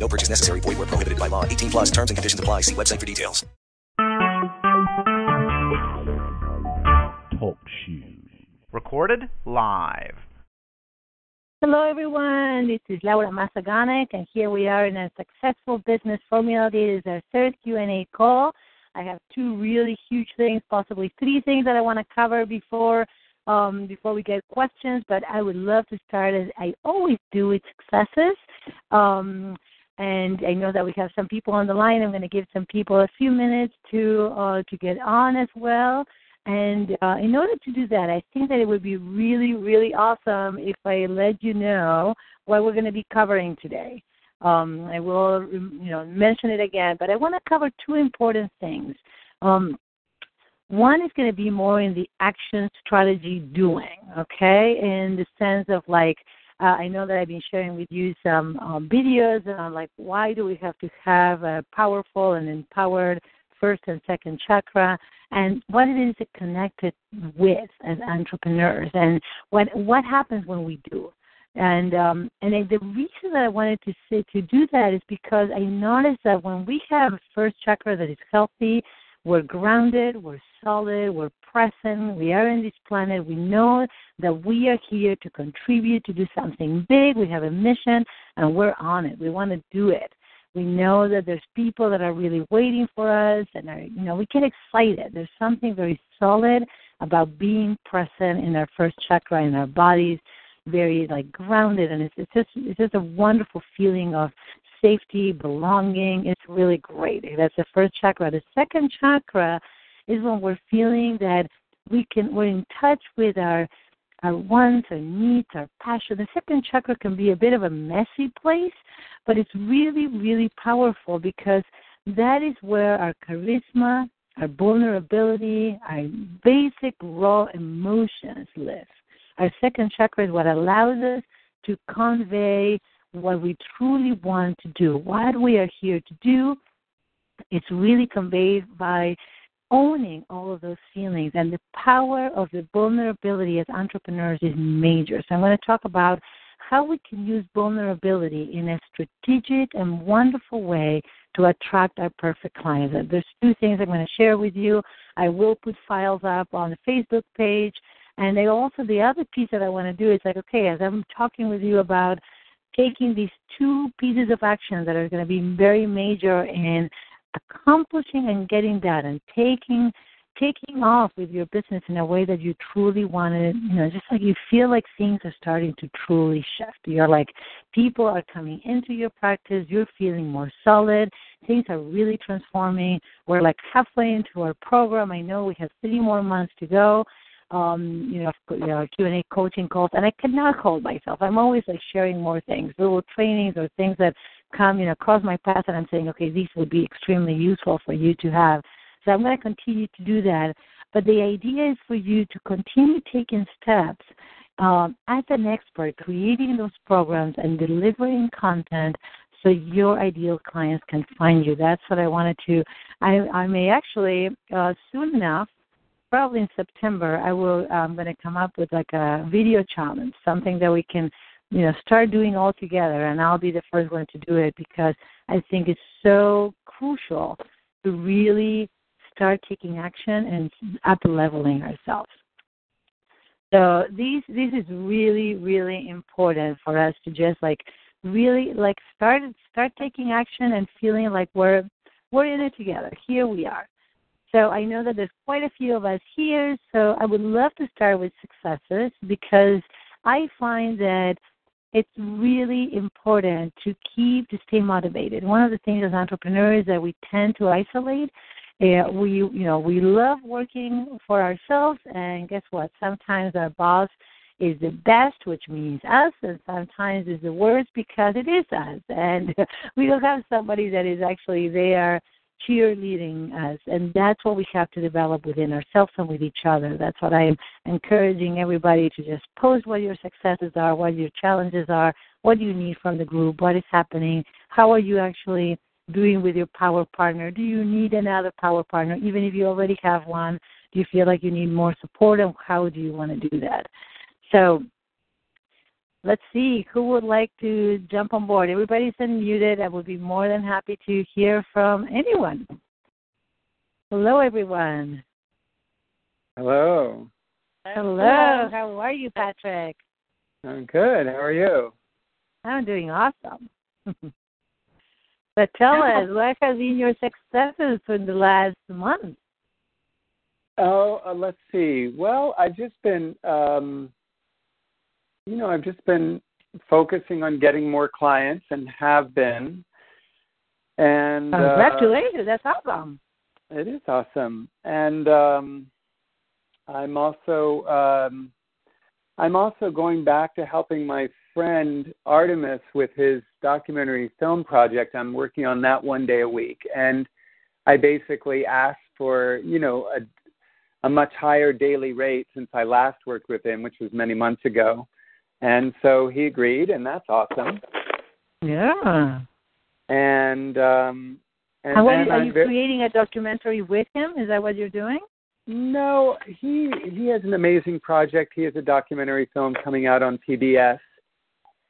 No purchase necessary. Void where prohibited by law. 18 plus terms and conditions apply. See website for details. Talk shoes. Recorded live. Hello, everyone. This is Laura Mazaganek, and here we are in a successful business formula. This is our third Q&A call. I have two really huge things, possibly three things that I want to cover before um, before we get questions. But I would love to start as I always do with successes. Um, and I know that we have some people on the line. I'm going to give some people a few minutes to uh, to get on as well. And uh, in order to do that, I think that it would be really, really awesome if I let you know what we're going to be covering today. Um, I will, you know, mention it again, but I want to cover two important things. Um, one is going to be more in the action strategy doing, okay, in the sense of like, uh, I know that I've been sharing with you some um, videos on like why do we have to have a powerful and empowered first and second chakra? And what it is connected with as entrepreneurs and what what happens when we do? And um and the reason that i wanted to say to do that is because i noticed that when we have a first chakra that is healthy we're grounded we're solid we're present we are in this planet. We know that we are here to contribute to do something big. We have a mission and we're on it. We want to do it. We know that there's people that are really waiting for us, and are, you know we get excited. There's something very solid about being present in our first chakra in our bodies, very like grounded, and it's, it's just it's just a wonderful feeling of safety, belonging. It's really great. That's the first chakra. The second chakra is when we're feeling that we can we're in touch with our our wants, our needs, our passion. The second chakra can be a bit of a messy place, but it's really, really powerful because that is where our charisma, our vulnerability, our basic raw emotions live. Our second chakra is what allows us to convey what we truly want to do, what we are here to do. It's really conveyed by owning all of those feelings and the power of the vulnerability as entrepreneurs is major. So I'm going to talk about how we can use vulnerability in a strategic and wonderful way to attract our perfect clients. There's two things I'm going to share with you. I will put files up on the Facebook page. And also the other piece that I want to do is like, okay, as I'm talking with you about taking these two pieces of action that are going to be very major in accomplishing and getting that and taking taking off with your business in a way that you truly want to, you know, just like you feel like things are starting to truly shift. You're like, people are coming into your practice, you're feeling more solid, things are really transforming. We're like halfway into our program. I know we have three more months to go. Um, you know, you know, Q and A coaching calls, and I cannot hold myself. I'm always like sharing more things, little trainings or things that come, you know, across my path and I'm saying, okay, these would be extremely useful for you to have. So I'm going to continue to do that. But the idea is for you to continue taking steps um, as an expert, creating those programs and delivering content so your ideal clients can find you. That's what I wanted to. I, I may actually uh, soon enough, probably in September, I will. I'm going to come up with like a video challenge, something that we can you know start doing all together and i'll be the first one to do it because i think it's so crucial to really start taking action and up leveling ourselves so these this is really really important for us to just like really like start start taking action and feeling like we're we're in it together here we are so i know that there's quite a few of us here so i would love to start with successes because i find that it's really important to keep to stay motivated. One of the things as entrepreneurs that we tend to isolate. Uh, we you know we love working for ourselves, and guess what? Sometimes our boss is the best, which means us, and sometimes is the worst because it is us, and we don't have somebody that is actually there cheerleading us. And that's what we have to develop within ourselves and with each other. That's what I am encouraging everybody to just post what your successes are, what your challenges are, what do you need from the group, what is happening, how are you actually doing with your power partner. Do you need another power partner, even if you already have one? Do you feel like you need more support, and how do you want to do that? So let's see who would like to jump on board. Everybody's unmuted. I would be more than happy to hear from anyone. Hello, everyone. Hello. Hello. How are you, Patrick? I'm good. How are you? I'm doing awesome. but tell us, what have been your successes in the last month? Oh, uh, let's see. Well, I've just been um, you know, I've just been focusing on getting more clients and have been. And congratulations, uh, that's awesome. It is awesome, and um, I'm also um, I'm also going back to helping my friend Artemis with his documentary film project. I'm working on that one day a week, and I basically asked for you know a a much higher daily rate since I last worked with him, which was many months ago. And so he agreed, and that's awesome. Yeah. And um, and How are you, are you creating a documentary with him? Is that what you're doing? No, he he has an amazing project. He has a documentary film coming out on PBS,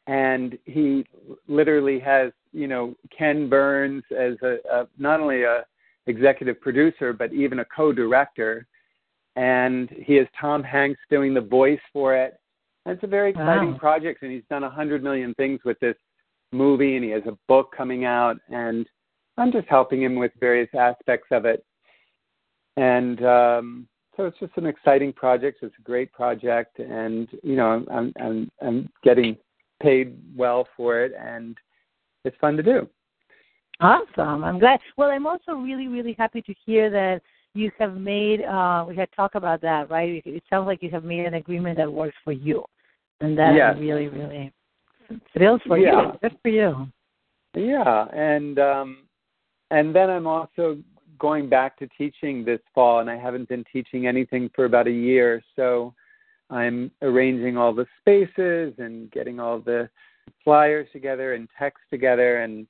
and he literally has you know Ken Burns as a, a not only a executive producer but even a co-director, and he has Tom Hanks doing the voice for it it's a very exciting wow. project, and he's done a hundred million things with this movie, and he has a book coming out, and I'm just helping him with various aspects of it. And um, so it's just an exciting project. It's a great project, and you know, I'm I'm I'm getting paid well for it, and it's fun to do. Awesome. I'm glad. Well, I'm also really, really happy to hear that you have made. Uh, we had talked about that, right? It sounds like you have made an agreement that works for you and that yes. really, really thrills for yeah. you. Good for you. Yeah, and um, and then I'm also going back to teaching this fall, and I haven't been teaching anything for about a year, so I'm arranging all the spaces and getting all the flyers together and text together, and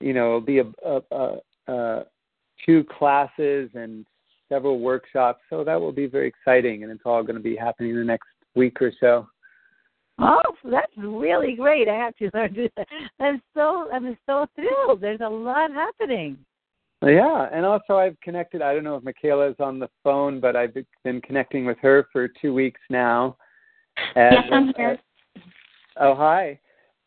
you know, it'll be a, a, a, a two classes and several workshops, so that will be very exciting, and it's all going to be happening in the next week or so. Oh, that's really great. I have to learn to do that. I'm so I'm so thrilled. There's a lot happening. Yeah, and also I've connected. I don't know if Michaela is on the phone, but I've been connecting with her for two weeks now. As, yes, I'm here. oh, hi.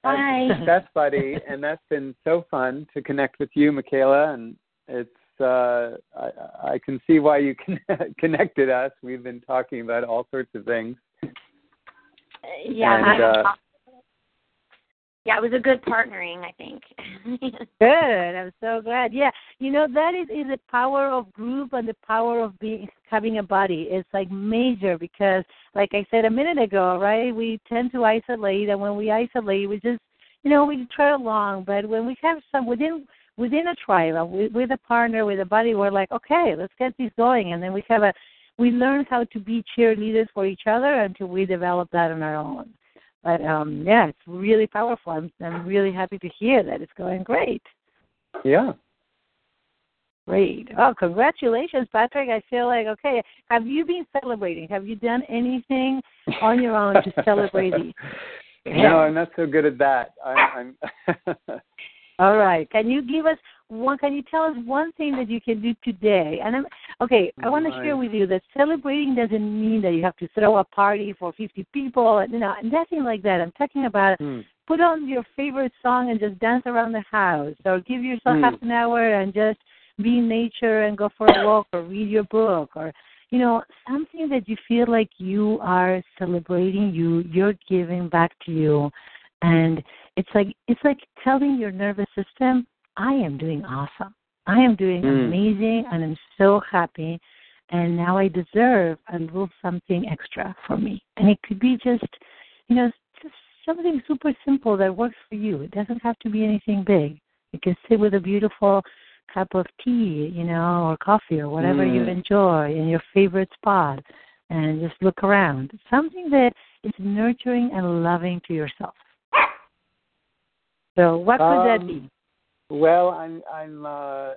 Hi. Success buddy, and that's been so fun to connect with you, Michaela. And it's uh, I, I can see why you connected us. We've been talking about all sorts of things. Yeah. And, uh, yeah, it was a good partnering, I think. good. I'm so glad. Yeah, you know that is is the power of group and the power of being having a body. It's like major because, like I said a minute ago, right? We tend to isolate, and when we isolate, we just, you know, we try along. But when we have some within within a tribe, with, with a partner, with a buddy, we're like, okay, let's get this going, and then we have a we learn how to be cheerleaders for each other until we develop that on our own. But um, yeah, it's really powerful. I'm, I'm really happy to hear that it's going great. Yeah. Great. Oh, congratulations, Patrick. I feel like okay. Have you been celebrating? Have you done anything on your own to celebrate these? No, I'm not so good at that. I, I'm All right. Can you give us one? Can you tell us one thing that you can do today? And I'm okay. I want to share with you that celebrating doesn't mean that you have to throw a party for 50 people. You know, nothing like that. I'm talking about hmm. put on your favorite song and just dance around the house, or give yourself hmm. half an hour and just be in nature and go for a walk or read your book or you know something that you feel like you are celebrating you you're giving back to you and it's like it's like telling your nervous system, I am doing awesome. I am doing mm. amazing and I'm so happy and now I deserve a little something extra for me. And it could be just you know, just something super simple that works for you. It doesn't have to be anything big. You can sit with a beautiful cup of tea, you know, or coffee or whatever you Mm. enjoy in your favorite spot and just look around. Something that is nurturing and loving to yourself. So what could that Um, be? Well, I'm I'm uh,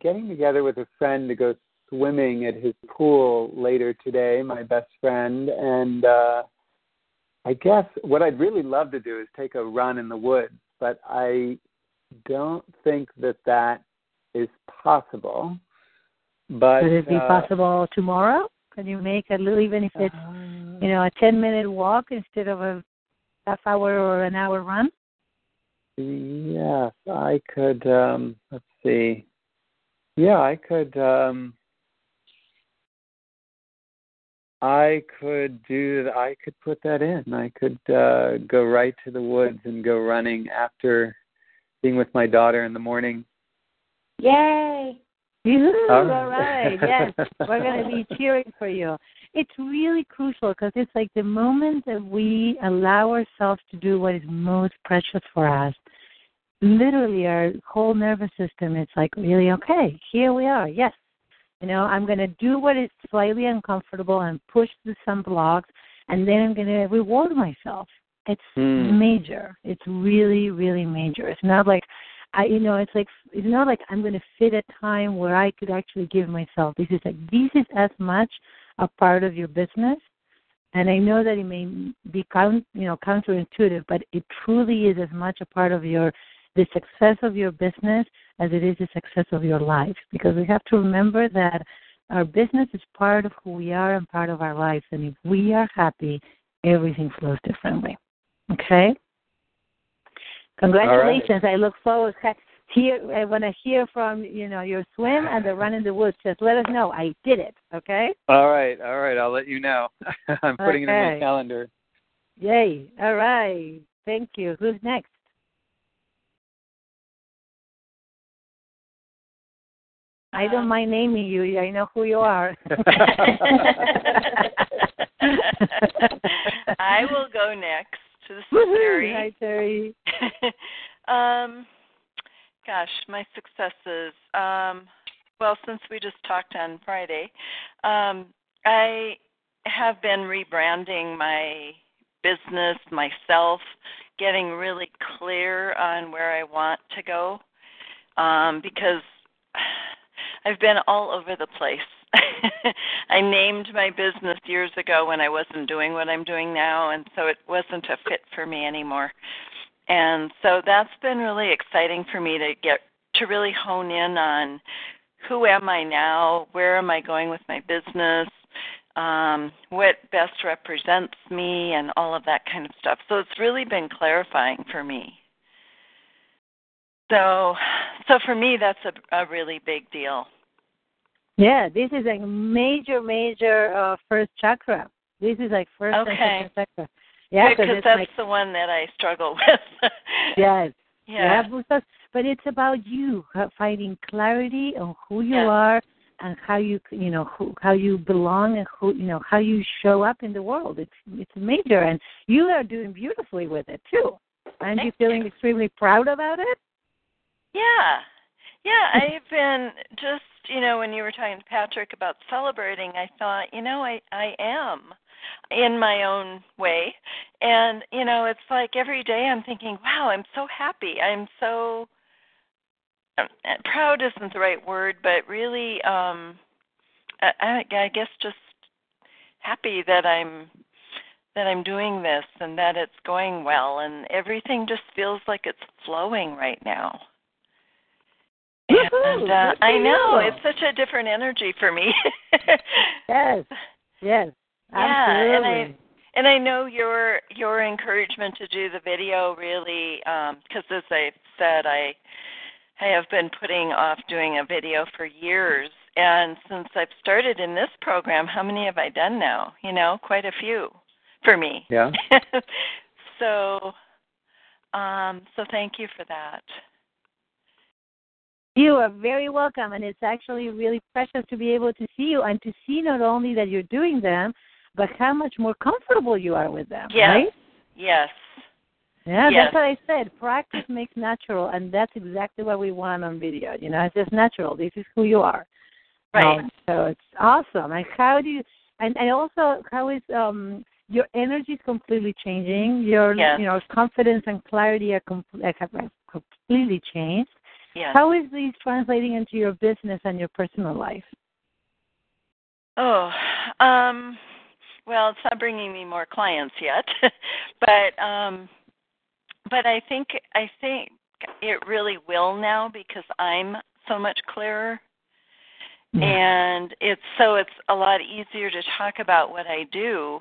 getting together with a friend to go swimming at his pool later today. My best friend, and uh, I guess what I'd really love to do is take a run in the woods, but I don't think that that is possible. But Could it be uh, possible tomorrow? Can you make a little, even if it's uh, you know a ten minute walk instead of a half hour or an hour run? Yes, I could. Um, let's see. Yeah, I could. Um, I could do. I could put that in. I could uh, go right to the woods and go running after being with my daughter in the morning. Yay! All right. Yes, we're going to be cheering for you. It's really crucial because it's like the moment that we allow ourselves to do what is most precious for us, literally our whole nervous system is like, really, okay, here we are. Yes. You know, I'm going to do what is slightly uncomfortable and push through some blocks, and then I'm going to reward myself. It's Hmm. major. It's really, really major. It's not like I, you know, it's like it's not like I'm going to fit a time where I could actually give myself. This is like this is as much a part of your business, and I know that it may be count, you know, counterintuitive, but it truly is as much a part of your the success of your business as it is the success of your life. Because we have to remember that our business is part of who we are and part of our lives, and if we are happy, everything flows differently. Okay. Congratulations! I look forward to hear. I want to hear from you know your swim and the run in the woods. Just let us know. I did it. Okay. All right, all right. I'll let you know. I'm putting it in my Okay. calendar. Yay! All right. Thank you. Who's next? I don't mind naming you. I know who you are. I will go next. This is Terry. Hi, Terry. um, gosh, my successes. Um, well, since we just talked on Friday, um, I have been rebranding my business, myself, getting really clear on where I want to go, um, because I've been all over the place. I named my business years ago when I wasn't doing what I'm doing now, and so it wasn't a fit for me anymore. And so that's been really exciting for me to get to really hone in on who am I now, where am I going with my business, um, what best represents me, and all of that kind of stuff. So it's really been clarifying for me. So, so for me, that's a, a really big deal. Yeah, this is like major, major uh, first chakra. This is like first Okay. chakra. Yeah, because that's like the one that I struggle with. yes, yeah. because but it's about you finding clarity on who you Yeah. are and how you you know who, how you belong and who you know how you show up in the world. It's it's major, and you are doing beautifully with it too. Aren't you feeling you. extremely proud about it? Yeah. Yeah, I've been just, you know, when you were talking to Patrick about celebrating, I thought, you know, I I am in my own way. And, you know, it's like every day I'm thinking, wow, I'm so happy. I'm so um, proud isn't the right word, but really um I, I I guess just happy that I'm that I'm doing this and that it's going well and everything just feels like it's flowing right now. Woohoo! And uh, I know you. it's such a different energy for me. Yes, yes, absolutely. Yeah, and I- and I know your your encouragement to do the video really because as I said I I have been putting off doing a video for years and since I've started in this program how many have I done now? You know, quite a few for me. Yeah. so um so thank you for that. You are very welcome, and it's actually really precious to be able to see you and to see not only that you're doing them, but how much more comfortable you are with them. Yes. Right? Yes. Yeah, Yes. that's what I said. Practice makes natural, and that's exactly what we want on video. You know, it's just natural. This is who you are. Right. Um, so it's awesome. And how do you? And, and also, how is um your energy is completely changing. Your Yes. you know confidence and clarity are com- have have completely changed. Yeah. How is these translating into your business and your personal life? Oh, um, well, it's not bringing me more clients yet, but um, but I think I think it really will now because I'm so much clearer, and it's so it's a lot easier to talk about what I do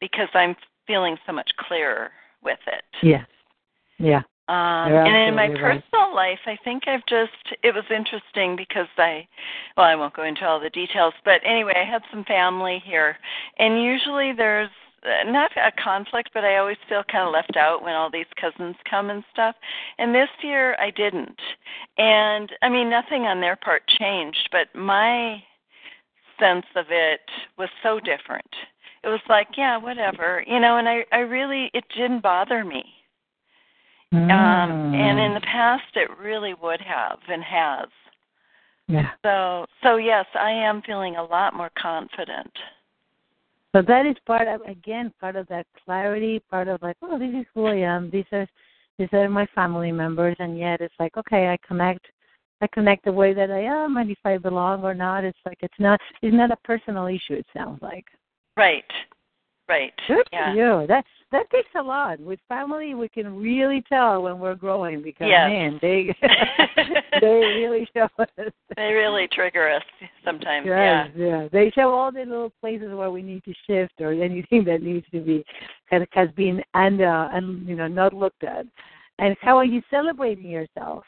because I'm feeling so much clearer with it. Yeah. Yeah. Um, You're and in my absolutely right. personal life, I think I've just, it was interesting because I, well, I won't go into all the details, but anyway, I had some family here. And usually there's uh, not a conflict, but I always feel kind of left out when all these cousins come and stuff. And this year I didn't. And I mean, nothing on their part changed, but my sense of it was so different. It was like, yeah, whatever, you know, and I, I really, it didn't bother me. Um, and in the past, it really would have and has. yeah. So, so yes, I am feeling a lot more confident. So that is part of again part of that clarity, part of like, oh, this is who I am. These are these are my family members, and yet it's like, okay, I connect. I connect the way that I am, and if I belong or not, it's like it's not it's not a personal issue. It sounds like. Right, right. Good yeah. for you. That that takes a lot. With family, we can really tell when we're growing because Yes. man, they they really show us. They really trigger us sometimes. Yes, Yeah. yeah. They show all the little places where we need to shift or anything that needs to be has, has been and uh, and you know not looked at. And how are you celebrating yourself?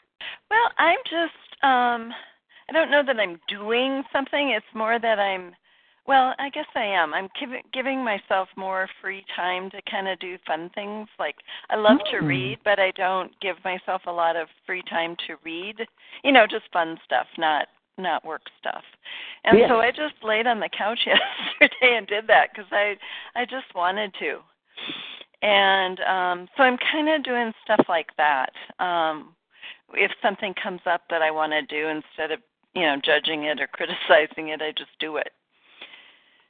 Well, I'm just um I don't know that I'm doing something. It's more that I'm well, I guess I am. I'm giving giving myself more free time to kind of do fun things. Like I love to Mm. read, but I don't give myself a lot of free time to read. You know, just fun stuff, not not work stuff. And Yeah. so I just laid on the couch yesterday and did that because I I just wanted to. And um so I'm kind of doing stuff like that. Um if something comes up that I want to do instead of, you know, judging it or criticizing it, I just do it.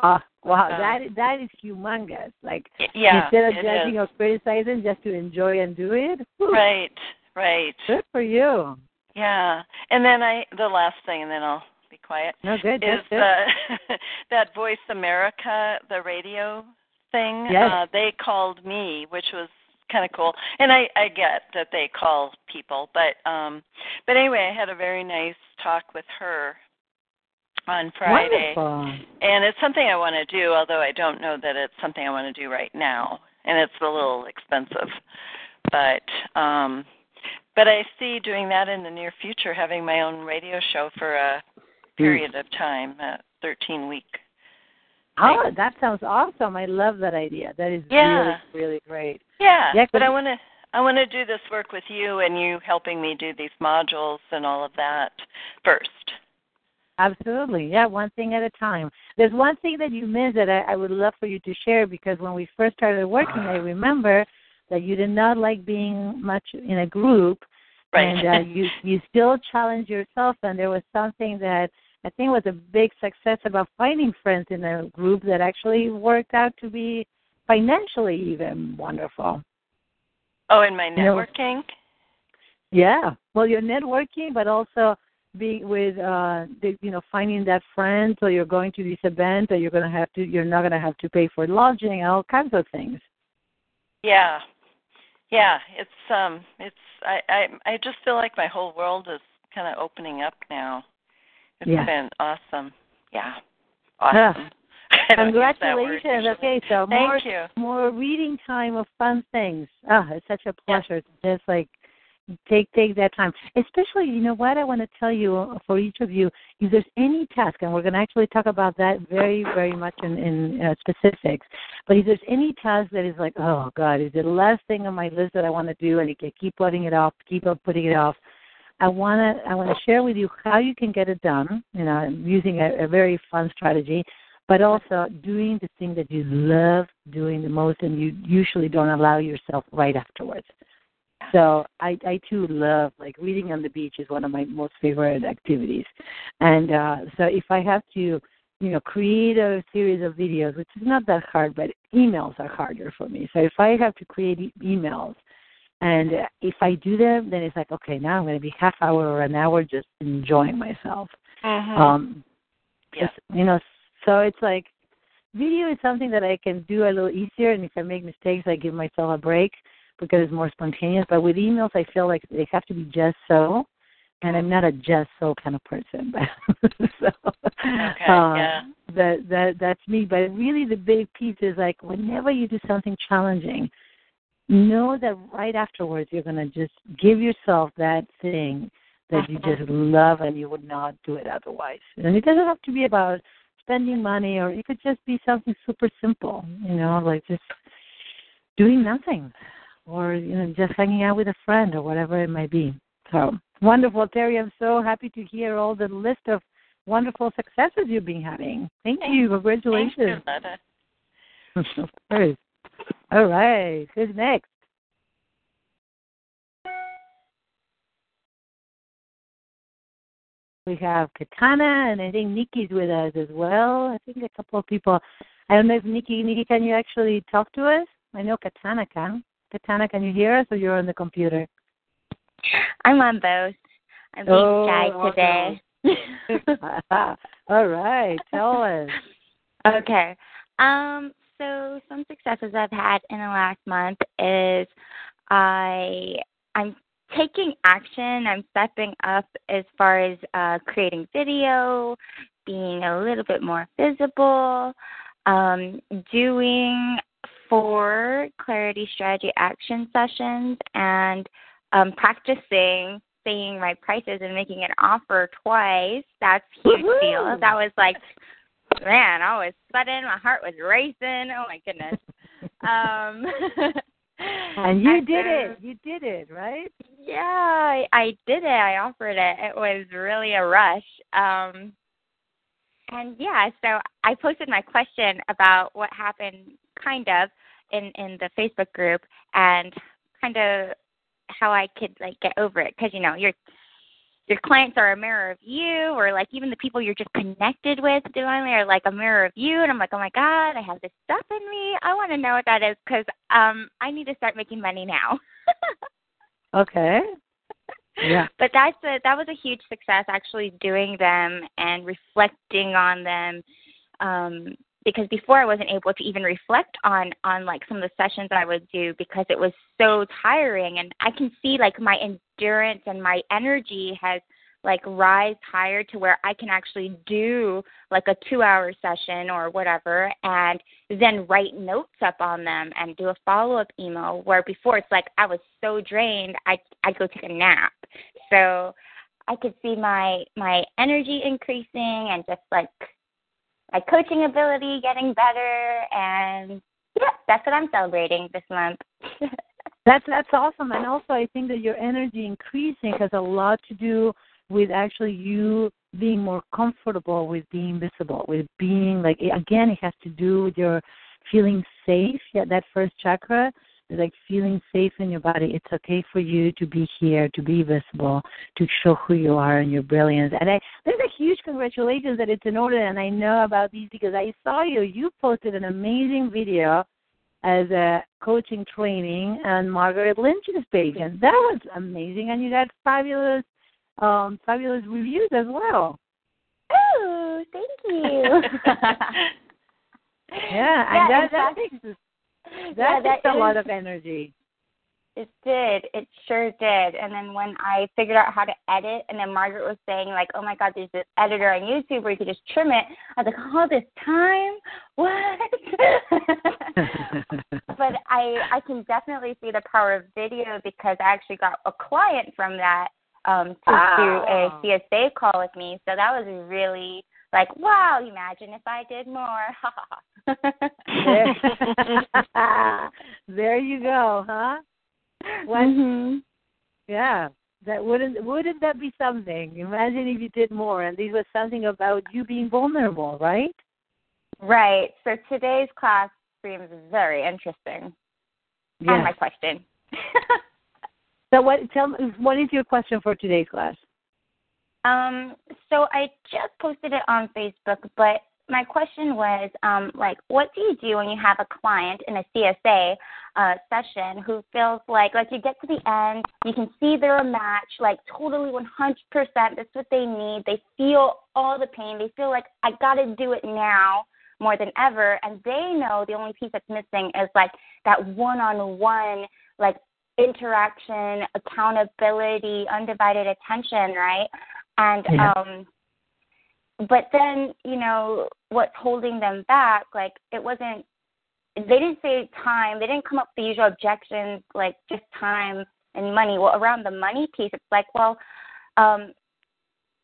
Ah, wow, Uh, that that is humongous. Like Yeah. instead of judging is. or criticizing, just to enjoy and do it. Whew, Right, right. Good for you. Yeah. And then I the last thing and then I'll be quiet. No, good. is good. that Voice America, the radio thing. Yes. Uh, they called me, which was kind of cool. And I I get that they call people, but um but anyway, I had a very nice talk with her on Friday. Wonderful. And it's something I want to do, although I don't know that it's something I want to do right now. And it's a little expensive. But um but I see doing that in the near future, having my own radio show for a period of time, a 13 week. Oh, that sounds awesome. I love that idea. That is Yeah. really, really great. Yeah, Yeah, but I want to I want to do this work with you and you helping me do these modules and all of that first. Absolutely. Yeah, one thing at a time. There's one thing that you missed that I, I would love for you to share because when we first started working, I remember that you did not like being much in a group. Right. And uh, you you still challenged yourself, and there was something that I think was a big success about finding friends in a group that actually worked out to be financially even wonderful. oh, and my You know- networking? Yeah. Well, you're networking, but also being with uh the, you know finding that friend so you're going to this event that you're going to have to you're not going to have to pay for lodging and all kinds of things Yeah. Yeah, it's um it's I I I just feel like my whole world is kind of opening up now. It's Yeah. been awesome. Yeah. Awesome. That congratulations okay so Thank more you. more reading time of fun things ah it's such a Yeah. pleasure to just like take take that time especially you know what i want to tell you uh, for each of you if there's any task and we're going to actually talk about that very very much in in uh, specifics but if there's any task that is like oh god is the last thing on my list that i want to do and you can keep putting it off keep on putting it off i want to i want to share with you how you can get it done you know using a, a very fun strategy but also doing the thing that you love doing the most and you usually don't allow yourself right afterwards. So I I too love like reading on the beach is one of my most favorite activities. And uh so if I have to you know, create a series of videos, which is not that hard, but emails are harder for me. So if I have to create e- emails, and if I do them, then it's like, okay, now I'm going to be half hour or an hour just enjoying myself. Mm-hmm. Um, Yeah. you know, so it's like video is something that I can do a little easier, and if I make mistakes, I give myself a break because it's more spontaneous. But with emails, I feel like they have to be just so, and I'm not a just so kind of person. But so, Okay, uh, yeah. that that that's me. But really, the big piece is like whenever you do something challenging, know that right afterwards you're gonna just give yourself that thing that you just love and you would not do it otherwise. And it doesn't have to be about spending money or it could just be something super simple, you know, like just doing nothing or, you know, just hanging out with a friend or whatever it might be. So wonderful, Terry. I'm so happy to hear all the list of wonderful successes you've been having. Thank you. Thank you, Congratulations. Letta. of course. All right. Who's next? We have Katana, and I think Nikki's with us as well. I think a couple of people. I don't know if Nikki, Nikki, can you actually talk to us? I know Katana can. Katana, can you hear us, or you're on the computer? I'm on both. I'm being Oh, shy okay. today. All right. Tell us. okay. Um, so some successes I've had in the last month is I I'm taking action. I'm stepping up as far as uh, creating video, being a little bit more visible, um, doing four clarity strategy action sessions, and um, practicing saying my prices and making an offer twice. That's huge deal. Woohoo! That was like, man, I was sweating. My heart was racing. Oh my goodness. um, And you and did so- it. You did it, right? yeah, I, I did it. I offered it. It was really a rush. Um, and yeah, so I posted my question about what happened, kind of, in in the Facebook group, and kind of how I could like get over it, because you know your your clients are a mirror of you, or like even the people you're just connected with divinely are like a mirror of you. And I'm like, oh my god, I have this stuff in me. I want to know what that is, because um, I need to start making money now. Okay. Yeah. but that's a that was a huge success actually doing them and reflecting on them um because before I wasn't able to even reflect on on like some of the sessions I would do because it was so tiring and I can see like my endurance and my energy has like rise higher to where I can actually do like a 2 hour session or whatever and then write notes up on them and do a follow up email where before it's like I was so drained I I go take a nap. So I could see my my energy increasing and just like my coaching ability getting better and yeah, that's what I'm celebrating this month. That's that's awesome, and also I think that your energy increasing has a lot to do with actually you being more comfortable with being visible, with being like again, it has to do with your feeling safe. Yeah, that first chakra like feeling safe in your body. It's okay for you to be here, to be visible, to show who you are and your brilliance. And I, there's a huge congratulations that it's in order, and I know about these because I saw you. You posted an amazing video as a coaching training on Margaret Lynch's page, and that was amazing. And you got fabulous, um, fabulous reviews as well. oh, thank you. Yeah, and Yeah, that in that fact- that yeah, that a lot of energy. It did. It sure did. And then when I figured out how to edit, and then Margaret was saying like, "Oh my God, there's this editor on YouTube where you could just trim it." I was like, "All this time? What?" but I I can definitely see the power of video because I actually got a client from that um to do a Oh. CSA call with me. So that was really like, wow, imagine if I did more. there, there you go, huh? What? Mhm. Yeah, that wouldn't wouldn't that be something? Imagine if you did more, and this was something about you being vulnerable, right? Right. So today's class seems very interesting. Yeah. And my question. so what? Tell me, what is your question for today's class? Um. So I just posted it on Facebook, but my question was, um, like, what do you do when you have a client in a CSA uh, session who feels like, like you get to the end, you can see they're a match, like totally 100%. That's what they need. They feel all the pain. They feel like I got to do it now more than ever, and they know the only piece that's missing is like that one-on-one, like interaction, accountability, undivided attention, right? And Yeah. um but then you know what's holding them back like it wasn't they didn't say time they didn't come up with the usual objections like just time and money well around the money piece it's like well um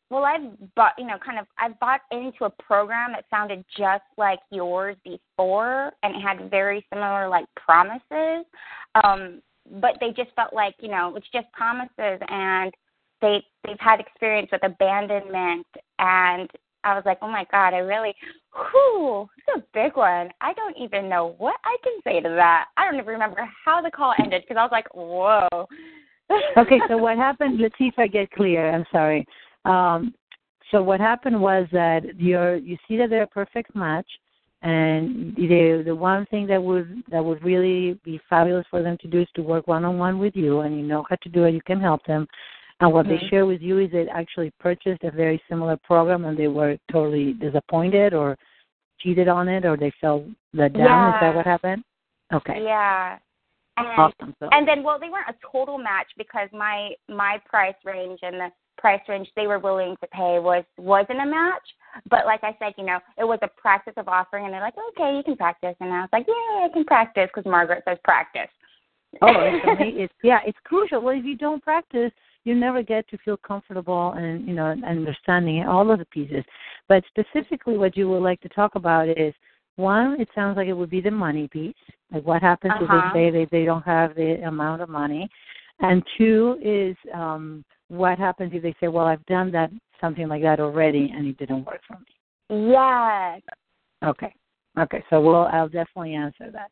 well i've bought you know kind of i've bought into a program that sounded just like yours before and it had very similar like promises um but they just felt like you know it's just promises and they they've had experience with abandonment and I was like, oh my god, I really, whew, it's a big one. I don't even know what I can say to that. I don't even remember how the call ended because I was like, whoa. okay, so what happened? I get clear. I'm sorry. Um, so what happened was that you're you see that they're a perfect match, and the the one thing that would that would really be fabulous for them to do is to work one on one with you, and you know how to do it. You can help them. And what Mhm. they share with you is they actually purchased a very similar program and they were totally disappointed or cheated on it or they felt let down. Is that what happened? Okay. Yeah. And Awesome. So, and then well they weren't a total match because my my price range and the price range they were willing to pay was wasn't a match but like i said you know it was a practice of offering and they're like okay you can practice and i was like yeah i can practice because margaret says practice oh, it's, it's yeah, it's crucial. Well, if you don't practice, you never get to feel comfortable and you know understanding all of the pieces. But specifically, what you would like to talk about is one. It sounds like it would be the money piece. Like what happens Uh-huh. if they say they they don't have the amount of money, and two is um what happens if they say, well, I've done that something like that already and it didn't work for me. yes Okay. Okay. So we'll I'll definitely answer that.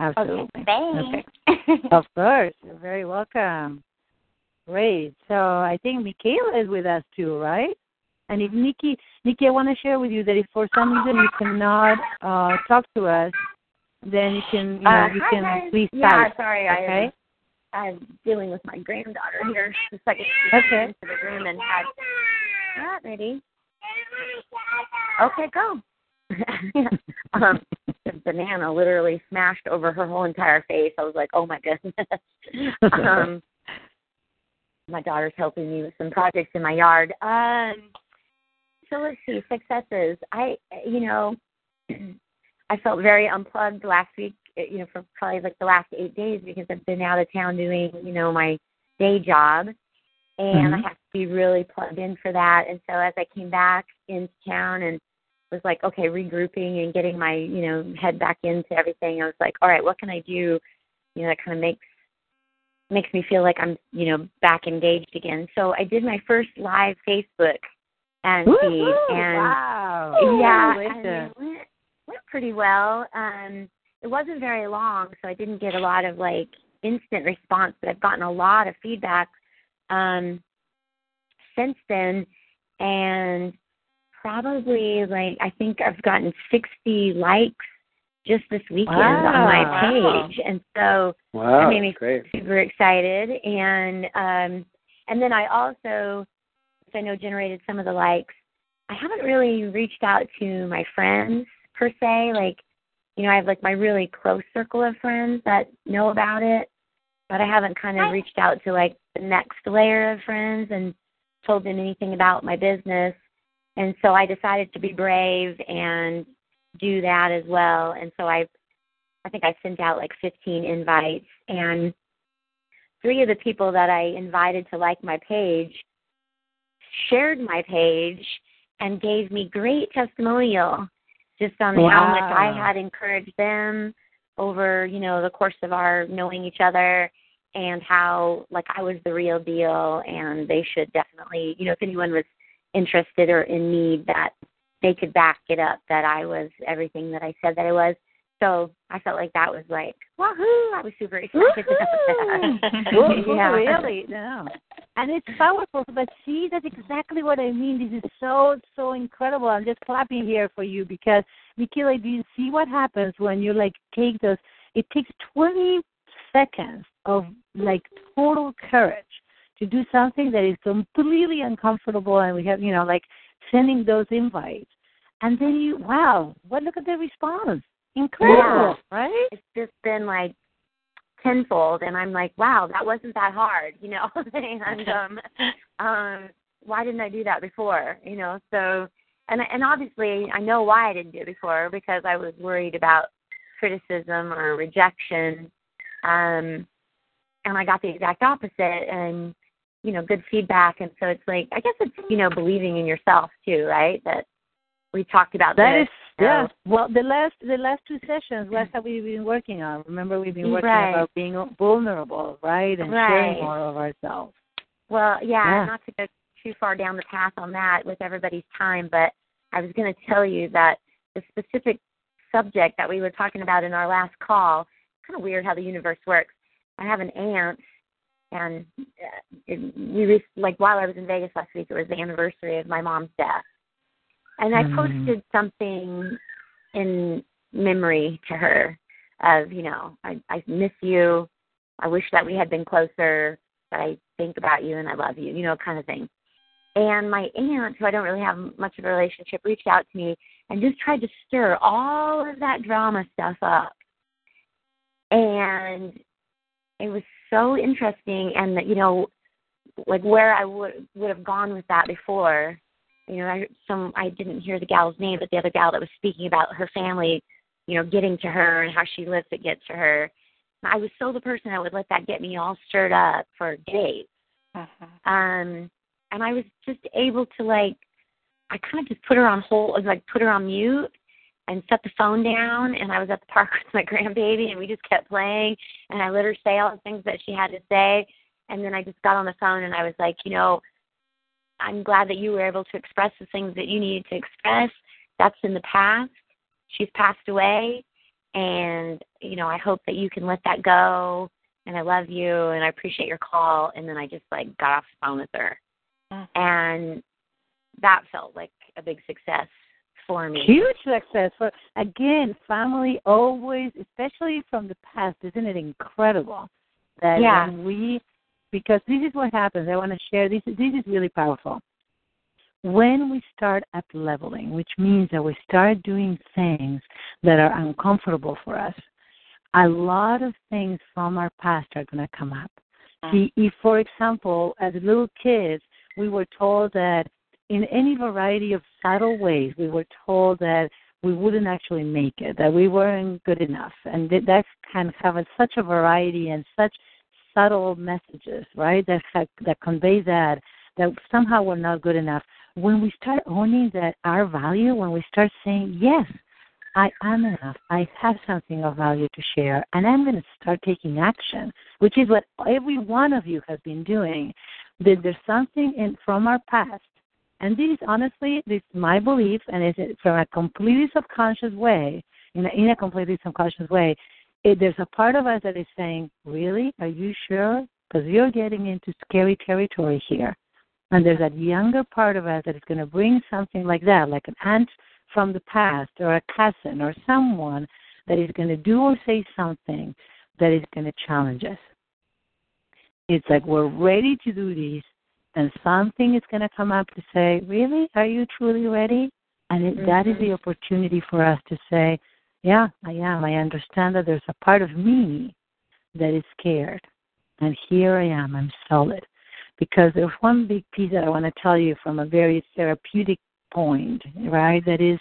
Absolutely. okay thanks Of course. You're very welcome. Great. So I think Michaela is with us too, right? And if Nikki, Nikki, I want to share with you that if for some reason you cannot uh, talk to us, then you can, you know, Uh, you can guys. please Yeah, type. sorry, Okay. I I'm dealing with my granddaughter here. The second she Okay. into the room and had all right, ready. Okay, go. um, the banana literally smashed over her whole entire face. I was like, oh my goodness. um, my daughter's helping me with some projects in my yard. Um, so let's see successes. I, you know, I felt very unplugged last week. eh, You know, for probably like the last eight days because I've been out of town doing, you know, my day job, and I Mhm. have to be really plugged in for that. And so as I came back into town and was like, okay, regrouping and getting my, you know, head back into everything, I was like, all right, what can I do? You know, that kind of makes makes me feel like I'm, you know, back engaged again. So I did my first live Facebook and feed, and wow. yeah, and it went, went pretty well. Um, it wasn't very long, so I didn't get a lot of like instant response, but I've gotten a lot of feedback um, since then, and probably like I think I've gotten 60 likes just this weekend on my page, and so Wow, That made me great. super excited and um and then I also which I know generated some of the likes. I haven't really reached out to my friends per se, like you know, I have like my really close circle of friends that know about it, but I haven't kind of reached out to like the next layer of friends and told them anything about my business. And so I decided to be brave and do that as well. And so I I think I sent out like 15 invites, and three of the people that I invited to like my page shared my page and gave me great testimonial just on how much I had encouraged them over, you know, the course of our knowing each other and how like I was the real deal. And they should definitely, you know, if anyone was interested or in need that they could back it up that I was everything that I said that I was. So I felt like that was like wahoo! I was super excited about that. yeah. Really? No. And it's powerful. But see, that's exactly what I mean. This is so so incredible. I'm just clapping here for you because Michaela, do you see what happens when you like take those? It takes 20 seconds of like total courage to do something that is completely uncomfortable, and we have you know like sending those invites, and then you wow, what look at the response Incredible, yeah. right? It's just been like tenfold, and I'm like, wow, that wasn't that hard, you know. and um, um, why didn't I do that before? You know, so and and obviously I know why I didn't do it before because I was worried about criticism or rejection, um, and I got the exact opposite, and you know, good feedback, and so it's like I guess it's you know believing in yourself too, right? That we talked about that this. is yeah. Well, the last the last two sessions, what have we been working on? Remember, we've been working right. about being vulnerable, right, and right. sharing more of ourselves. Well, yeah, yeah, not to go too far down the path on that with everybody's time, but I was going to tell you that the specific subject that we were talking about in our last call, kind of weird how the universe works. I have an aunt, and uh, it, we like while I was in Vegas last week, it was the anniversary of my mom's death and I Mm. posted something in memory to her of, you know, I, I miss you. I wish that we had been closer, but I think about you and I love you, you know, kind of thing. And my aunt, who I don't really have much of a relationship, reached out to me and just tried to stir all of that drama stuff up. And it was so interesting and that, you know, like where I would would have gone with that before you know, I some I didn't hear the gal's name, but the other gal that was speaking about her family, you know, getting to her and how she lives to get to her. I was so the person that would let that get me all stirred up for days. Uh-huh. Um, and I was just able to like, I kind of just put her on hold, like put her on mute, and set the phone down. And I was at the park with my grandbaby, and we just kept playing. And I let her say all the things that she had to say. And then I just got on the phone and I was like, you know, I'm glad that you were able to express the things that you needed to express. That's in the past. She's passed away, and you know I hope that you can let that go. And I love you, and I appreciate your call. And then I just like got off the phone with her, mm-hmm. and that felt like a big success for me. Huge success for again, family always, especially from the past. Isn't it incredible that yeah. when we because this is what happens. I want to share this. This is really powerful. When we start up leveling, which means that we start doing things that are uncomfortable for us, a lot of things from our past are going to come up. Mm. See, if, for example, as little kids, we were told that in any variety of subtle ways, we were told that we wouldn't actually make it, that we weren't good enough, and that, can have such a variety and such subtle messages, right? That that convey that that somehow we're not good enough. When we start owning that our value, when we start saying yes, I am enough. I have something of value to share, and I'm going to start taking action, which is what every one of you has been doing. That there's something in from our past, and this is honestly, this is my belief, and it's from a completely subconscious way, in a, in a completely subconscious way it, there's a part of us that is saying, Really? Are you sure? Because you're getting into scary territory here. And there's that younger part of us that is going to bring something like that, like an aunt from the past or a cousin or someone that is going to do or say something that is going to challenge us. It's like we're ready to do this, and something is going to come up to say, Really? Are you truly ready? And it, mm-hmm. that is the opportunity for us to say, yeah, I am. I understand that there's a part of me that is scared. And here I am. I'm solid. Because there's one big piece that I want to tell you from a very therapeutic point, right? That is,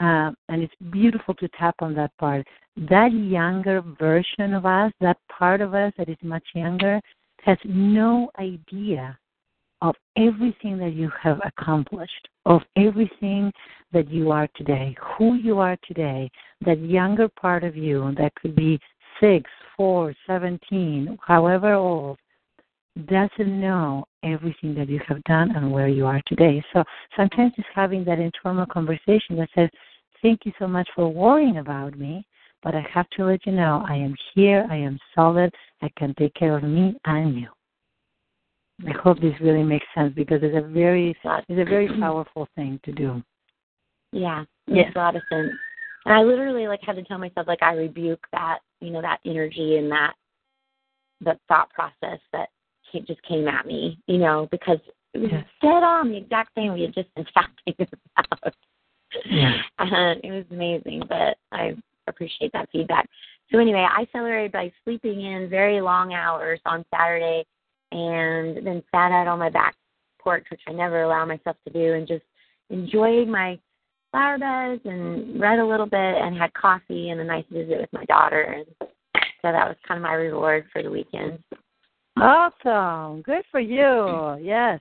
uh, and it's beautiful to tap on that part. That younger version of us, that part of us that is much younger, has no idea of everything that you have accomplished, of everything that you are today, who you are today, that younger part of you that could be six, four, seventeen, however old, doesn't know everything that you have done and where you are today. So sometimes just having that internal conversation that says, Thank you so much for worrying about me, but I have to let you know I am here, I am solid, I can take care of me and you. I hope this really makes sense because it's a very it's a very powerful thing to do. Yeah, makes yes. a lot of sense. And I literally like had to tell myself like I rebuke that, you know, that energy and that that thought process that just came at me, you know, because it was yes. dead on the exact thing we had just been talking about. Yeah. And it was amazing, but I appreciate that feedback. So anyway, I celebrated by sleeping in very long hours on Saturday and then sat out on my back porch, which I never allow myself to do, and just enjoyed my flower beds and read a little bit and had coffee and a nice visit with my daughter. And so that was kind of my reward for the weekend. Awesome. Good for you. Mm-hmm. Yes.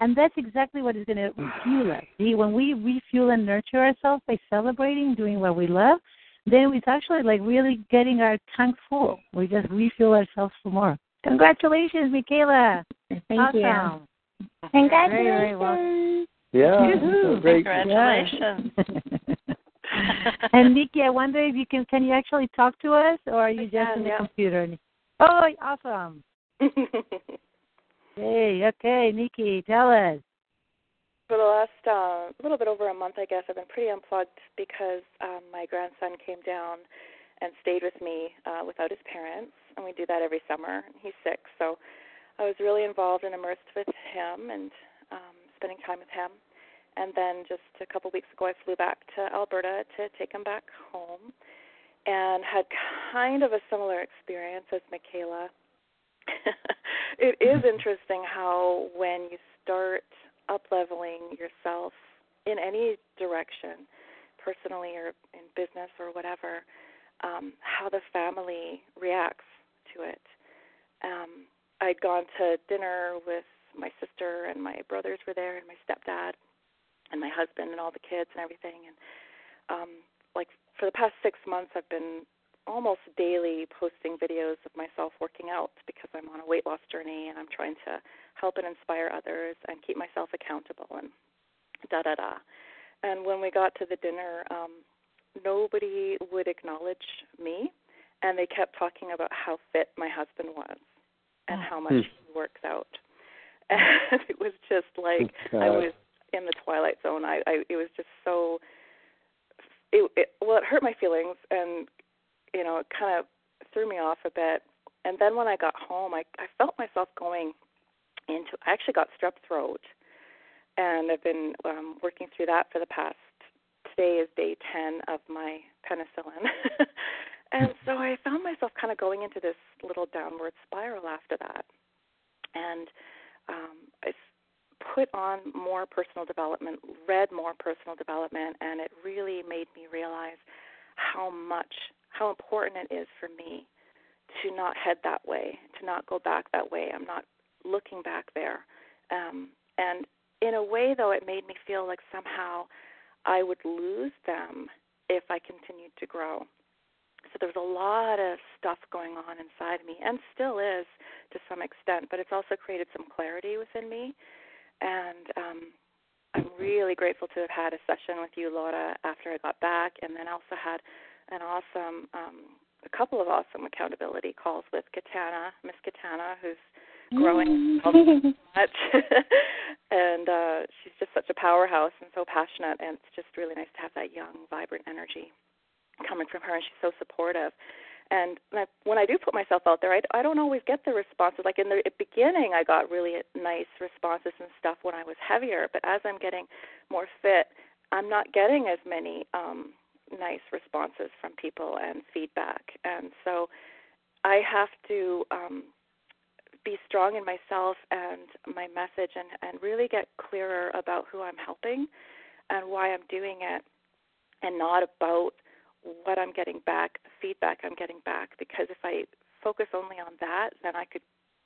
And that's exactly what is going to fuel us. See, when we refuel and nurture ourselves by celebrating, doing what we love, then it's actually like really getting our tank full. We just refuel ourselves for more. Congratulations, Michaela. Thank awesome. you. Congratulations. Very, very well. Yeah. So great. Congratulations. and Nikki, I wonder if you can can you actually talk to us or are you just can, in the yeah. computer? Oh, awesome. hey, okay, Nikki, tell us. For the last uh, little bit over a month, I guess, I've been pretty unplugged because um, my grandson came down and stayed with me uh, without his parents, and we do that every summer. He's six, so I was really involved and immersed with him and um, spending time with him. And then just a couple weeks ago, I flew back to Alberta to take him back home, and had kind of a similar experience as Michaela it is interesting how when you start up leveling yourself in any direction, personally or in business or whatever, um, how the family reacts to it. Um, I'd gone to dinner with my sister and my brothers were there and my stepdad and my husband and all the kids and everything and um like for the past 6 months I've been almost daily posting videos of myself working out because I'm on a weight loss journey and I'm trying to help and inspire others and keep myself accountable and da da da. And when we got to the dinner, um, nobody would acknowledge me, and they kept talking about how fit my husband was and how much hmm. he works out. And it was just like oh, I was in the twilight zone. I, I it was just so. It, it well, it hurt my feelings, and you know, it kind of threw me off a bit. And then when I got home, I I felt myself going into. I actually got strep throat, and I've been um, working through that for the past. Today is day ten of my penicillin, and so I found myself kind of going into this little downward spiral after that. And um, I put on more personal development, read more personal development, and it really made me realize how much how important it is for me to not head that way, to not go back that way. I'm not looking back there. Um, and in a way, though, it made me feel like somehow I would lose them if I continued to grow. So there was a lot of stuff going on inside me, and still is to some extent, but it's also created some clarity within me. And um, I'm really grateful to have had a session with you, Laura, after I got back, and then also had an awesome, um, a couple of awesome accountability calls with Katana, Miss Katana, who's growing so much, and uh, she's just such a powerhouse and so passionate, and it's just really nice to have that young, vibrant energy coming from her, and she's so supportive. And when I do put myself out there, I, I don't always get the responses. Like in the beginning, I got really nice responses and stuff when I was heavier, but as I'm getting more fit, I'm not getting as many um, nice responses from people and feedback. And so I have to um, be strong in myself and my message and, and really get clearer about who I'm helping and why I'm doing it and not about what I'm getting back, the feedback I'm getting back. Because if I focus only on that, then I could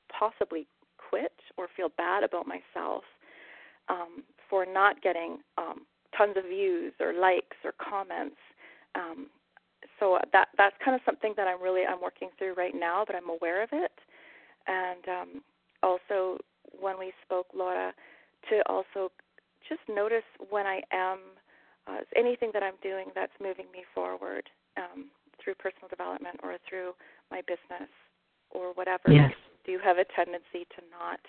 possibly quit or feel bad about myself um, for not getting um, tons of views or likes or comments um, so that that's kind of something that I'm really I'm working through right now, but I'm aware of it, and um, also when we spoke, Laura, to also just notice when I am uh, anything that I'm doing that's moving me forward um, through personal development or through my business or whatever. Yes. I do have a tendency to not